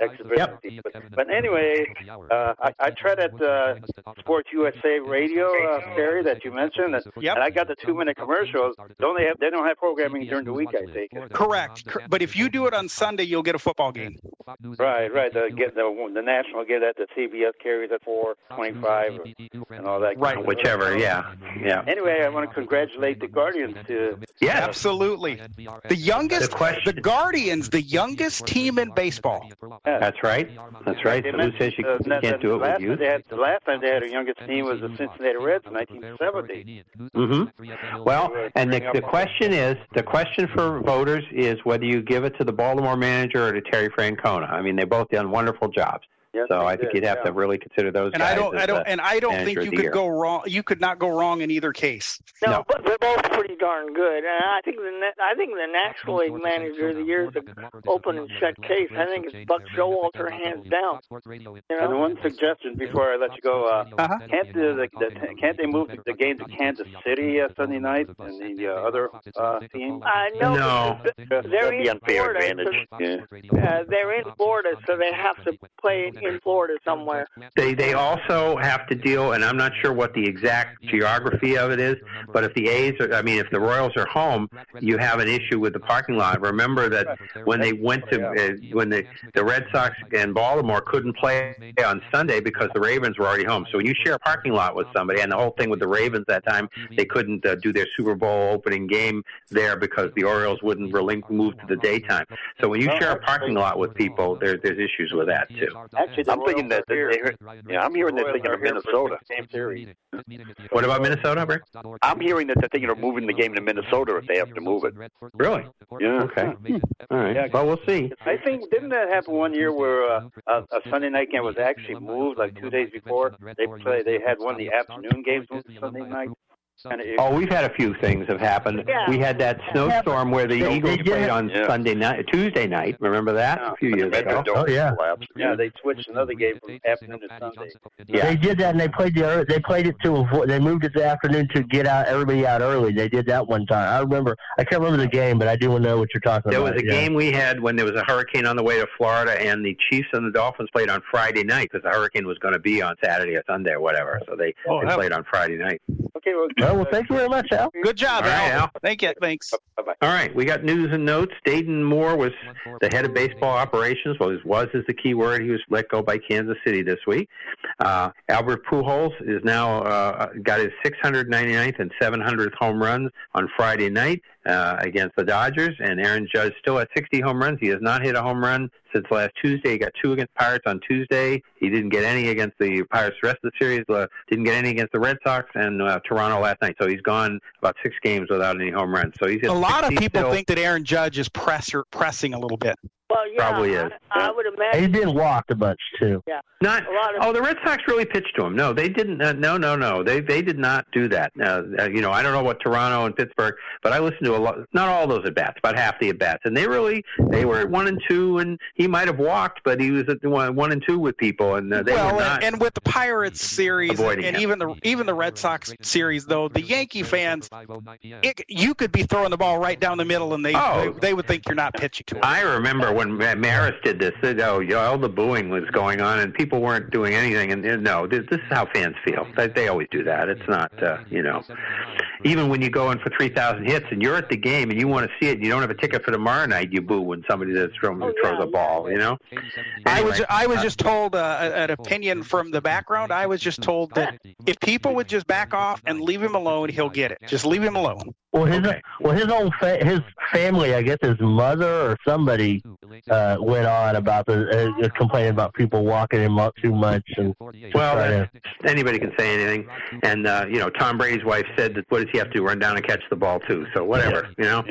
exhibition. But, but anyway, uh, I, I tried at uh, Sports USA Radio, uh, Terry, that you mentioned, and, Yep. and I got the two-minute commercials. Don't they have? They don't have programming during the week. I take it. Correct. But if you do it on Sunday, you'll get a football game. Right, right. The get the the national get that the CBS carries at four twenty-five and all that. Right. Whichever, yeah. Yeah. Anyway, I want to congratulate the Guardians to Yes. Absolutely. The youngest, The question- the Guardians, the youngest team in baseball. That's right. That's right. They So who says you uh, can't that do it with you? They had, the last time they had a youngest team was the Cincinnati Reds in 1970. Mm-hmm. Well, and the, the question is, the question for voters is whether you give it to the Baltimore manager or to Terry Francona. I mean, they both done wonderful jobs. Yes, so they I think did, you'd have yeah. to really consider those And guys. I don't, I don't, and I don't think you could year. go wrong. You could not go wrong in either case. No, No. but they're both pretty darn good. And I think the I think the National League Manager of the Year is an open and shut case. I think it's Buck Showalter hands down. You And one suggestion before I let you go, uh, Uh-huh. can't the, the, the can't they move the, the game to Kansas City uh, Sunday night and the uh, other uh, team? I know No. but they're That'd be in unfair Florida. advantage. So, uh, they're in Florida, so they have to play in in Florida somewhere. They they also have to deal, and I'm not sure what the exact geography of it is, but if the A's, are, I mean, if the Royals are home, you have an issue with the parking lot. Remember that when they went to uh, when the the Red Sox and Baltimore couldn't play on Sunday because the Ravens were already home. So when you share a parking lot with somebody, and the whole thing with the Ravens that time, they couldn't uh, do their Super Bowl opening game there because the Orioles wouldn't relink move to the daytime. So when you share a parking lot with people, there, there's issues with that too. Actually, I'm thinking that they, yeah, I'm hearing they're thinking of Minnesota. Game series. What about Minnesota, Rick? I'm hearing that they're thinking of moving the game to Minnesota if they have to move it. Really? Yeah. Okay. All right. Yeah. Well, we'll see. I think didn't that happen one year where uh, a, a Sunday night game was actually moved like two days before they play? They had one of the afternoon games moved to Sunday night. And it, Oh, we've had a few things have happened. Yeah. We had that snowstorm where the They- Eagles they played on Yeah. Sunday night, Tuesday night. Remember that a few years ago? Oh, yeah. Collapsed. yeah, they switched another game from afternoon to Sunday. Yeah. They did that, and they played the they played it to avoid. They moved it to the afternoon to get out everybody out early. They did that one time. I remember. I can't remember the game, but I do know what you're talking There about. There was a yeah. game we had when there was a hurricane on the way to Florida, and the Chiefs and the Dolphins played on Friday night because the hurricane was going to be on Saturday or Sunday or whatever. So they, Oh, they played on Friday night. Okay, well, Oh, well, thank you very much, Al. Good job, All right, Al. Al. Thank you. Thanks. bye-bye. All right, we got news and notes. Dayton Moore was the head of baseball operations. Well, his was is the key word. He was let go by Kansas City this week. Uh, Albert Pujols is now uh, got his 699th and 700th home runs on Friday night uh, against the Dodgers, and Aaron Judge still at 60 home runs. He has not hit a home run since last Tuesday. He got two against Pirates on Tuesday. He didn't get any against the Pirates the rest of the series. Uh, didn't get any against the Red Sox and uh, Toronto last night. So he's gone about six games without any home runs. So he's A lot of people still. think that Aaron Judge is presser, pressing a little bit. Well, yeah, Probably is. I, I would He's imagine. been walked a bunch too. Yeah. Not. A lot of- Oh, the Red Sox really pitched to him. No, they didn't. Uh, no, no, no. They they did not do that. Uh, uh, you know, I don't know what Toronto and Pittsburgh, but I listened to a lot. Not all those at bats, about half the at bats, and they really they were at one and two, and he might have walked, but he was at the one, one and two with people, and uh, they well, were and, not. and with the Pirates series and, and even the even the Red Sox series, though, the Yankee fans, it, you could be throwing the ball right down the middle, and they Oh. they, they would think you're not pitching to him. I remember when Maris did this. That, oh, you know, all the booing was going on, and people weren't doing anything. And, and no, this, this is how fans feel. They, they always do that. It's not, uh, you know, even when you go in for three thousand hits and you're at the game and you want to see it, and you don't have a ticket for tomorrow night. You boo when somebody that's throws, Oh, throws yeah, a ball. You know. I was I was uh, just told uh, an opinion from the background. I was just told that if people would just back off and leave him alone, he'll get it. Just leave him alone. Well, his Okay. well his own fa- his family, I guess his mother or somebody uh, went on about the uh, complaining about people walking him up too much and Well, trying that, anybody can say anything, and uh, you know, Tom Brady's wife said that what does he have to do? Run down and catch the ball too. So whatever, you know.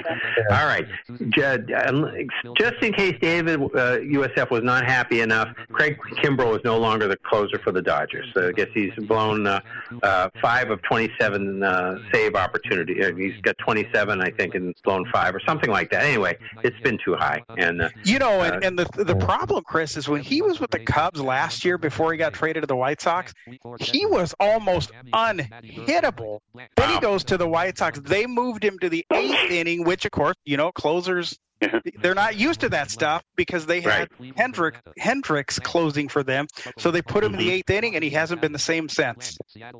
All right, Judd, uh, just in case David uh, USF was not happy enough, Craig Kimbrel is no longer the closer for the Dodgers. So I guess he's blown uh, uh, five of 27 uh, save opportunity. Uh, he's got 27, I think, and blown five or something like that. Anyway, it's been too high, and uh, You know, and, Uh, and the the problem, Chris, is when he was with the Cubs last year before he got traded to the White Sox, he was almost unhittable. Then he goes to the White Sox. They moved him to the eighth inning, which, of course, you know, closers they're not used to that stuff because they had Hendrick Hendriks closing for them. So they put him in the eighth inning, and he hasn't been the same since. Yeah,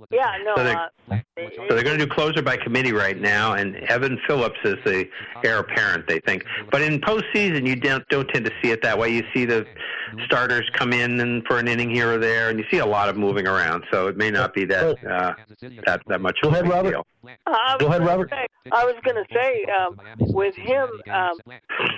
no. So they- Uh, So they're going to do closer by committee right now, and Evan Phillips is the heir apparent, they think. But in postseason, you don't don't tend to see it that way. You see the starters come in and for an inning here or there, and you see a lot of moving around. So it may not be that uh, that that much Go ahead, Robert. deal. I was Go ahead, gonna Robert. Say, I was going to say, um, with him, um,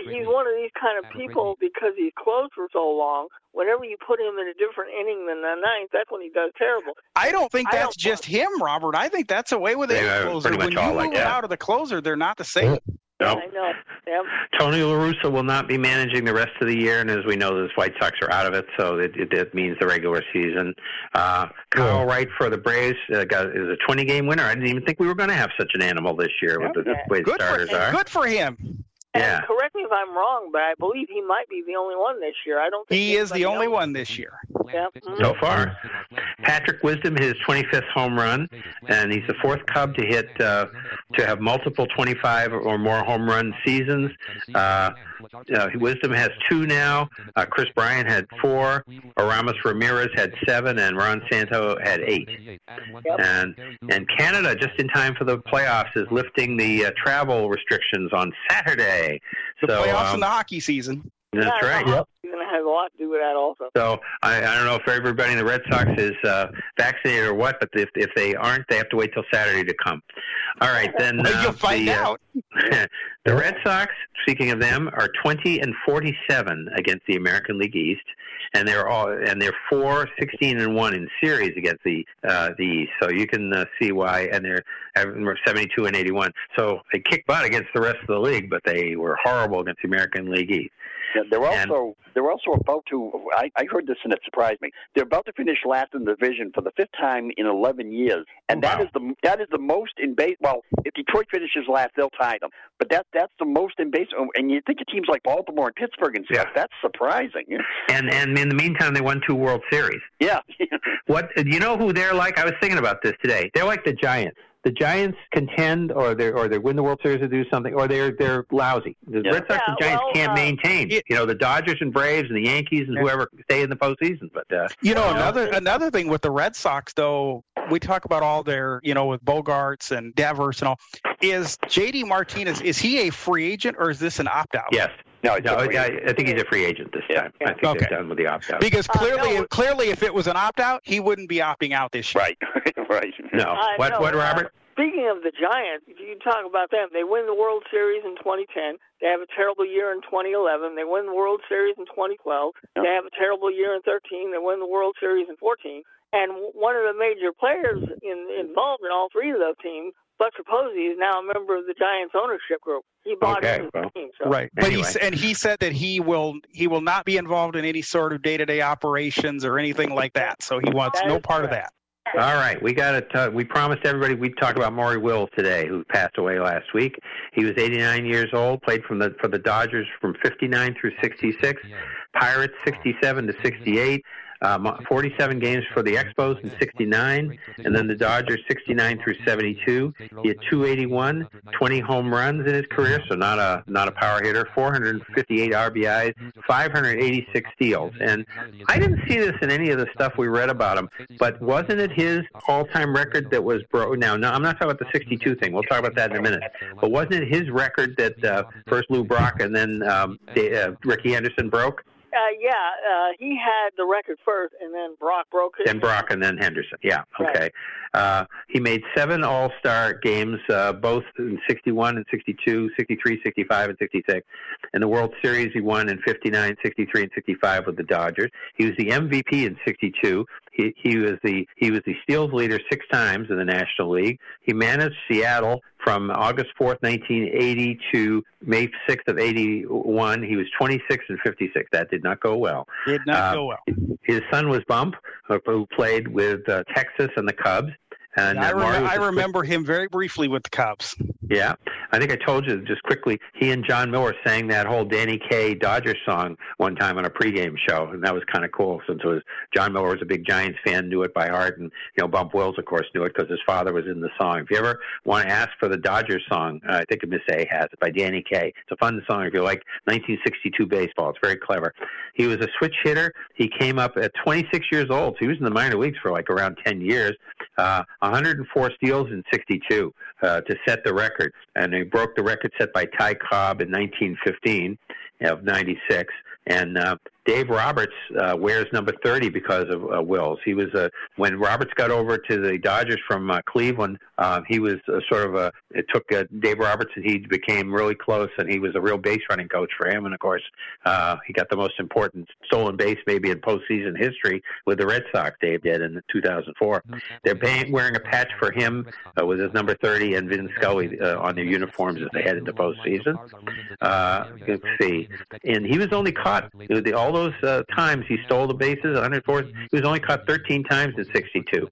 he's one of these kind of people because he's closed for so long. Whenever you put him in a different inning than the ninth, that's when he does terrible. I don't think I that's don't- just him, Robert. I think that's the way with They any are closer. pretty much When you all like move out of the closer, they're not the same. No. I know. Yep. Tony La Russa will not be managing the rest of the year, and as we know, the White Sox are out of it, so it, it, it means the regular season. Uh, Kyle Wright for the Braves uh, got, is a 20-game winner. I didn't even think we were going to have such an animal this year with the, the way the Good for, starters are. good for him. Yeah. And correct me if I'm wrong, but I believe he might be the only one this year. I don't think He is the only else- one this year. Yeah. Mm-hmm. so far. Patrick Wisdom, his 25th home run, and he's the fourth Cub to hit uh, to have multiple 25 or more home run seasons. Uh, uh, Wisdom has two now. Uh, Kris Bryant had four. Aramis Ramirez had seven, and Ron Santo had eight. And and Canada, just in time for the playoffs, is lifting the uh, travel restrictions on Saturday. The so playoffs um, in the hockey season. That's yeah, right. Yep. Going to have a lot to do with that also. So I, I don't know if everybody in the Red Sox is uh, vaccinated or what, but if if they aren't, they have to wait till Saturday to come. All right, then Well, uh, you'll find the, uh, out. the Red Sox, speaking of them, are 20 and 47 against the American League East, and they're all and they're 4 16 and 1 in series against the uh, the East. So you can uh, see why, and they're 72 and 81. So they kick butt against the rest of the league, but they were horrible against the American League East. Yeah, they're also they're also about to. I, I heard this and it surprised me. They're about to finish last in the division for the fifth time in 11 years, and that is the that is the most in base. Well, if Detroit finishes last, they'll tie them. But that that's the most in base. And you think of teams like Baltimore and Pittsburgh and stuff. That's surprising. And and in the meantime, they won two World Series. Yeah. What you know who they're like? I was thinking about this today. They're like the Giants. The Giants contend, or they or they win the World Series or do something, or they're they're lousy. The Yeah. Red Sox and Giants well, can't uh, maintain. You know, the Dodgers and Braves and the Yankees and whoever stay in the postseason. But uh, You know, another another thing with the Red Sox, though, we talk about all their, you know, with Bogaerts and Devers and all. Is JD Martinez is he a free agent or is this an opt out? Yes. No, no, I, I think he's a free agent this time. I think Okay. they're done with the opt out. Because clearly, clearly, if it was an opt out, he wouldn't be opting out this year. Right, right. No. I What know, what uh, Robert? Speaking of the Giants, if you talk about them, they win the World Series in 2010. They have a terrible year in 2011. They win the World Series in 2012. They have a terrible year in 13. They win the World Series in 14. And one of the major players in, involved in all three of those teams, Fletcher Posey, is now a member of the Giants ownership group. He bought Okay, into the well, team. So. Right, but Anyway. he and he said that he will he will not be involved in any sort of day to day operations or anything like that. So he wants That no is part of that. All right, we got to. We promised everybody we'd talk about Maury Wills today, who passed away last week. He was 89 years old. Played from the for the Dodgers from 59 through 66, Pirates 67 to 68. Um, 47 games for the Expos in 69, and then the Dodgers 69 through 72. He had 281, 20 home runs in his career, so not a not a power hitter. 458 RBIs, 586 steals, and I didn't see this in any of the stuff we read about him. But wasn't it his all-time record that was broke? Now, no, I'm not talking about the 62 thing. We'll talk about that in a minute. But wasn't it his record that uh, first Lou Brock and then um, uh, Rickey Henderson broke? Uh, yeah, uh, he had the record first, and then Brock broke it. Then Brock and then Henderson. Yeah, Right. Uh, he made seven All Star games, uh, both in 61 and 62, 63, 65, and 66. In the World Series, he won in 59, 63, and 65 with the Dodgers. He was the MVP in 62. He, he was the he was the steals leader six times in the National League. He managed Seattle from August 4th, 1980 to May 6th of 81. He was 26 and 56. That did not go well. Did not Uh, go well. His son was Bump, who played with uh, Texas and the Cubs. And I, uh, Maury remember, was I a quick- him very briefly with the Cubs. yeah, I think I told you just quickly. He and Jon Miller sang that whole Danny Kaye Dodgers song one time on a pregame show, and that was kind of cool. Since it was Jon Miller was a big Giants fan, knew it by heart, and you know Bump Wills, of course, knew it because his father was in the song. If you ever want to ask for the Dodgers song, uh, I think Miss A has it by Danny Kaye. It's a fun song if you like 1962 baseball. It's very clever. He was a switch hitter. He came up at 26 years old. So he was in the minor leagues for like around 10 years. Uh, 104 steals in 62 uh, to set the record, and he broke the record set by Ty Cobb in 1915 of 96. And uh, Dave Roberts uh, wears number 30 because of uh, Wills. He was uh, when Roberts got over to the Dodgers from uh, Cleveland. Uh, he was uh, sort of a. It took uh, Dave Roberts and he became really close, and he was a real base running coach for him. And of course, uh, he got the most important stolen base maybe in postseason history with the Red Sox. Dave did in 2004. They're paying, wearing a patch for him uh, with his number 30 and Vin Scully uh, on their uniforms as they head into postseason. Uh, let's see, and he was only caught. The, all those uh, times he stole the bases, 104. He was only caught 13 times in 62.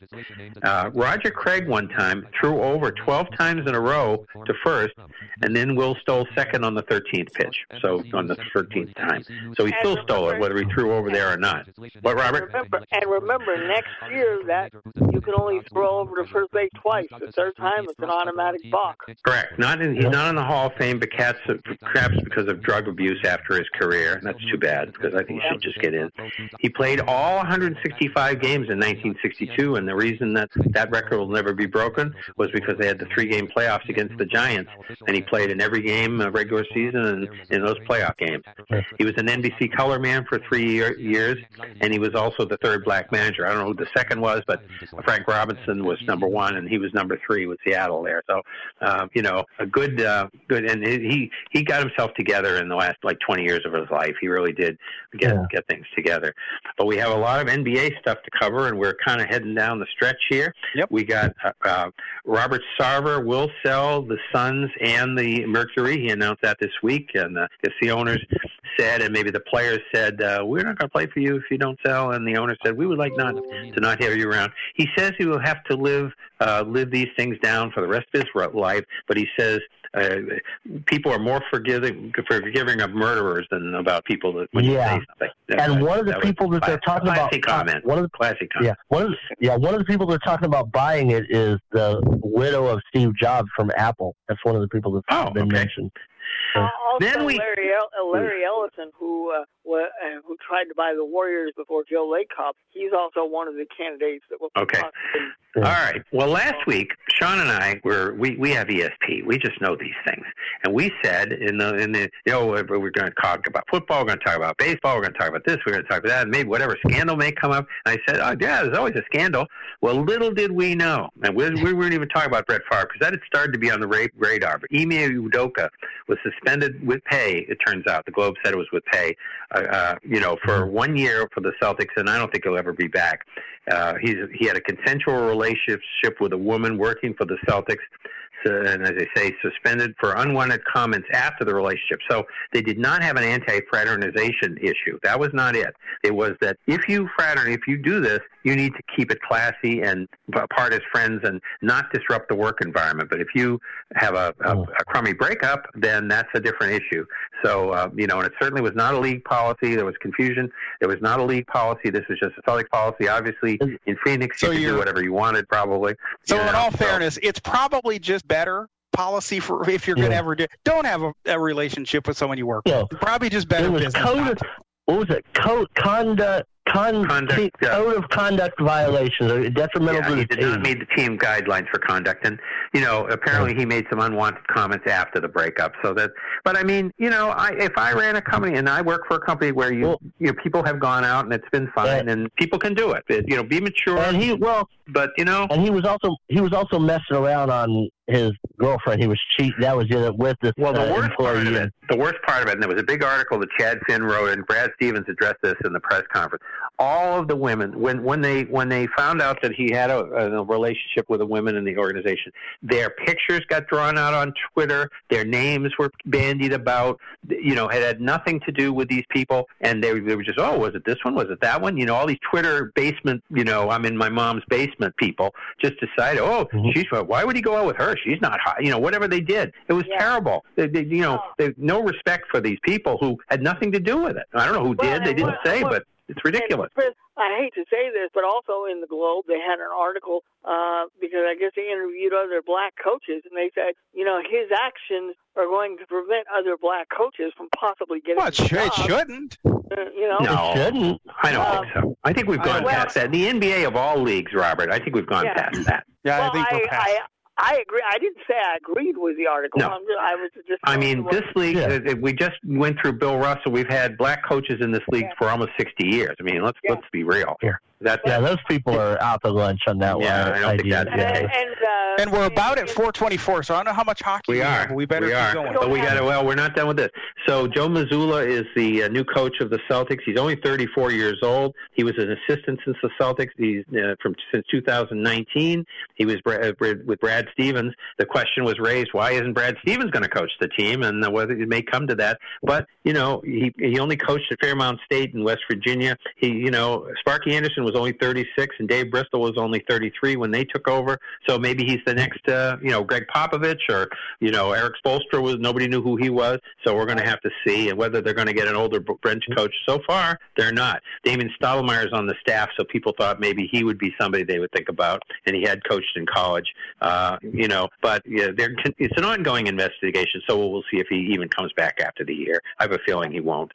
Uh, Roger Craig one time threw over 12 times in a row to first, and then Will stole second on the 13th pitch. So on the 13th time, so he still stole it, whether he threw over there or not. What, Robert? Remember, and remember, next year that you can only throw over to first base twice. The third time, it's an automatic balk. Correct. Not in, he's not in the Hall of Fame, but Cats perhaps because of drug abuse after his career. That's too bad because I think just get in. He played all 165 games in 1962, and the reason that that record will never be broken was because they had the three-game playoffs against the Giants, and he played in every game of regular season and in those playoff games. He was an NBC color man for three year, years, and he was also the third black manager. I don't know who the second was, but Frank Robinson was number one, and he was number three with Seattle there. So, um, you know, a good, uh, good, and he he got himself together in the last like 20 years of his life. He really did get Yeah. get things together. But we have a lot of NBA stuff to cover, and we're kind of heading down the stretch here. Yep. We got uh, uh, Robert Sarver will sell the Suns and the Mercury. He announced that this week, and uh, if the owners said, and maybe the players said, uh, "We're not going to play for you if you don't sell," and the owner said, "We would like not to not have you around." He says he will have to live uh, live these things down for the rest of his ro- life, but he says. Uh, people are more forgiving forgiving of murderers than about people that when Yeah. you say something. And one of the that people that they're talking about, comment. one of the classic comment. yeah, one of the, yeah, one of the people they're talking about buying it is the widow of Steve Jobs from Apple. That's one of the people that's Oh, been mentioned. Uh, also, Then we- Larry, uh, Larry Ellison, who uh, uh, who tried to buy the Warriors before Joe Lacob, he's also one of the candidates that will. Okay. All right. Well, last week, Sean and I were we we have ESP. We just know these things, and we said in the in the you know we're going to talk about football, we're going to talk about baseball, we're going to talk about this, we're going to talk about that, maybe whatever scandal may come up. And I said, oh yeah, there's always a scandal. Well, little did we know, and we, we weren't even talking about Brett Favre because that had started to be on the ra- radar. But Ime Udoka was suspended with pay. It turns out the Globe said it was with pay. Uh, uh, you know, for one year for the Celtics, and I don't think he'll ever be back. Uh, he's he had a consensual relationship with a woman working for the Celtics, so, and as I say, suspended for unwanted comments after the relationship. So they did not have an anti-fraternization issue. That was not it. It was that if you fraternity, if you do this, you need to keep it classy and part as friends and not disrupt the work environment. But if you have a, a, a crummy breakup, then that's a different issue. So uh, you know, and it certainly was not a league policy. There was confusion. It was not a league policy. This was just a Celtic policy. Obviously, in Phoenix, So you could do whatever you wanted, probably. So, you in know, all so- fairness, it's probably just better policy for if you're going to ever do. Don't have a, a relationship with someone you work Yeah. with. Probably just better it was business. code. Of, what was it? Code conduct. Con, Conduct. Code of conduct violations are detrimental Yeah, to he the did not meet the team guidelines for conduct, and you know, apparently he made some unwanted comments after the breakup. So that, but I mean, you know, I if I ran a company and I work for a company where you, Well- you know, people have gone out and it's been fine, and people can do it. It- You know, be mature. And he well, but you know, and he was also he was also messing around on his girlfriend. He was cheating. That was it with this Well, the uh, worst part of it, the worst part of it, and there was a big article that Chad Finn wrote, and Brad Stevens addressed this in the press conference. All of the women, when when they when they found out that he had a, a relationship with the women in the organization, their pictures got drawn out on Twitter. Their names were bandied about. You know, it had nothing to do with these people, and they they were just, oh, was it this one? Was it that one? You know, all these Twitter basement. You know, I'm in my mom's basement. People just decided, oh, she's why would he go out with her? She's not. You know, whatever they did, it was terrible. They, they, you know, they no respect for these people who had nothing to do with it. I don't know who Well, did. They didn't what- say, what- but it's ridiculous. Chris, I hate to say this, but also in the Globe, they had an article uh, because I guess they interviewed other black coaches, and they said, you know, his actions are going to prevent other black coaches from possibly getting. Well, it, the should it shouldn't Uh, you know, No, shouldn't. I don't Um, think so. I think we've gone well- past that. The NBA of all leagues, Robert. I think we've gone Yeah. past that. Yeah, well, I think we're past. I, I agree. I didn't say I agreed with the article. No. I'm just, I was just. I mean, this league, Yeah. uh, we just went through Bill Russell. We've had black coaches in this league Yeah. for almost 60 years. I mean, let's Yeah. let's be real here. That, yeah, those people are out to lunch on that Yeah, one. I don't think that's the yeah. case. And, uh, And we're about at 424, so I don't know how much hockey We have, are. but we better we keep are. going. But we got to. Well, we're not done with this. So Joe Mazzulla is the uh, new coach of the Celtics. He's only 34 years old. He was an assistant since the Celtics. He's uh, from since 2019. He was Bra- uh, with Brad Stevens. The question was raised: Why isn't Brad Stevens going to coach the team? And uh, whether it may come to that. But you know, he he only coached at Fairmont State in West Virginia. He, you know, Sparky Anderson was only 36, and Dave Bristol was only 33 when they took over. So maybe he's the next, uh, you know, Gregg Popovich or you know Erik Spoelstra was. Nobody knew who he was. So we're going to have to see and whether they're going to get an older bench coach. So far, they're not. Damien Stoudamire is on the staff, so people thought maybe he would be somebody they would think about, and he had coached in college. Uh, you know, but yeah, it's an ongoing investigation. So we'll see if he even comes back after the year. I have a feeling he won't.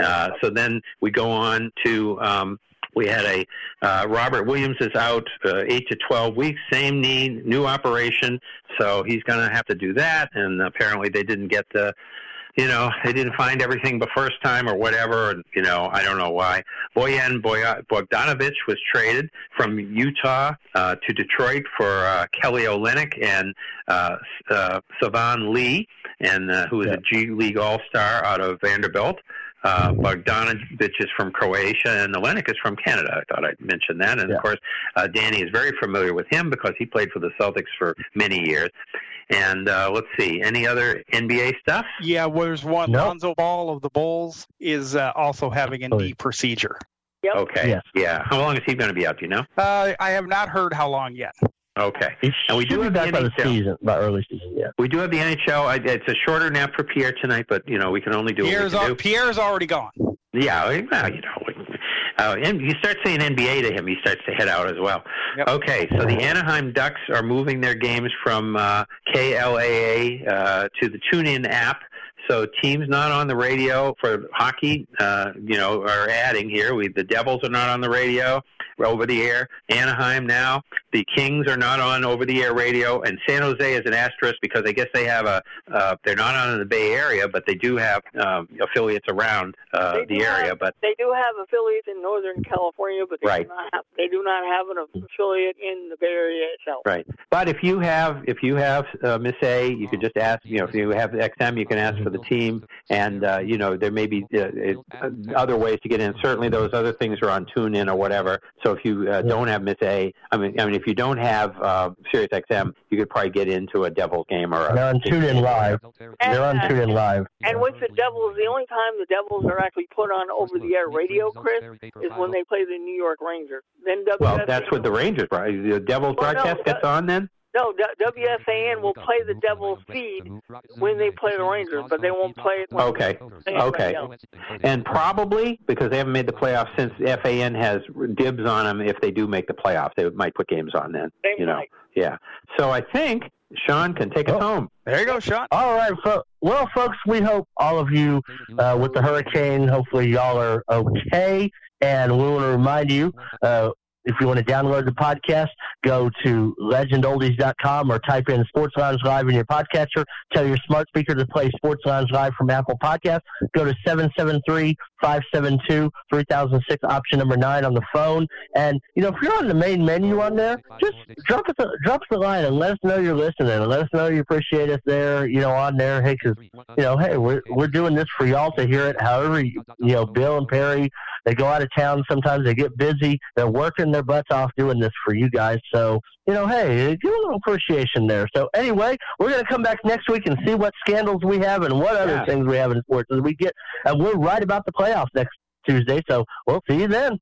Uh, so then we go on to. Um, we had a uh, Robert Williams is out uh, eight to twelve weeks, same knee, new operation, so he's going to have to do that. And apparently, they didn't get the, you know, they didn't find everything the first time or whatever. And you know, I don't know why. Bojan Bogdanovich was traded from Utah uh, to Detroit for uh, Kelly Olynyk and uh, uh, Saben Lee, and uh, who is a G League All Star out of Vanderbilt. Uh, Bogdanovich is from Croatia, and Olynyk is from Canada. I thought I'd mention that. And of course, uh, Danny is very familiar with him because he played for the Celtics for many years. And uh, let's see, any other NBA stuff? Yeah, there's one. Lonzo Ball of the Bulls is uh, also having a knee procedure. Yep. Okay. Yes. Yeah. How long is he going to be out? Do you know? Uh, I have not heard how long yet. Okay. And we do have back the by the season, by early season. Yeah. We do have the NHL. I, it's a shorter nap for Pierre tonight, but you know we can only do Pierre's, what we al- can do. Pierre's already gone. Yeah, well, you know, uh, and you start saying NBA to him, he starts to head out as well. Okay, so the Anaheim Ducks are moving their games from uh, KLAA uh, to the TuneIn app. So teams not on the radio for hockey, uh, you know, are adding here. We the Devils are not on the radio over the air. Anaheim now. The Kings are not on over the air radio, and San Jose is an asterisk because I guess they have a. Uh, they're not on in the Bay Area, but they do have um, affiliates around uh, the area. have, But they do have affiliates in Northern California, but they Right. do not have they do not have an affiliate in the Bay Area itself. Right. But if you have if you have uh, Miss A, you could just ask. You know, if you have XM, you can ask for the team, and uh, you know there may be uh, uh, other ways to get in. Certainly, those other things are on TuneIn or whatever. So if you uh, don't have Miss A, I mean, I mean, if you don't have uh, Sirius XM, you could probably get into a Devil game or a. They're on TuneIn Live. They're on TuneIn Live. And with the Devils, the only time the Devils are actually put on over the air radio, Chris, is when they play the New York Rangers. Then WFAN, Well, that's what the Rangers. Right? The Devils Well, no, broadcast gets on then. No D- WFAN will play the Devils feed when they play the Rangers, but they won't play it. When Okay. they play Okay. else. And probably because they haven't made the playoffs since FAN has dibs on them. If they do make the playoffs, they might put games on then. They you know. Yeah. So I think Sean can take us home. There you go, Sean. All right, fo- well, folks, we hope all of you uh, with the hurricane, hopefully y'all are okay. And we want to remind you, uh, if you want to download the podcast, go to legendoldies.com or type in Sports Lounge Live in your podcatcher. Tell your smart speaker to play Sports Lounge Live from Apple Podcasts. Go to 773-572-3006, option number nine on the phone. And, you know, if you're on the main menu on there, just drop us a, drop us a line and let us know you're listening and let us know you appreciate us there, you know, on there. Hey, cause, you know, hey, we're, we're doing this for y'all to hear it. However, you, know, Bill and Perry, they go out of town. Sometimes they get busy. They're working their butts off doing this for you guys. So, you know, hey, give a little appreciation there. So anyway, we're going to come back next week and see what scandals we have and what other Yeah. things we have in sports as we get, and we're right about the playoffs next Tuesday. So we'll see you then.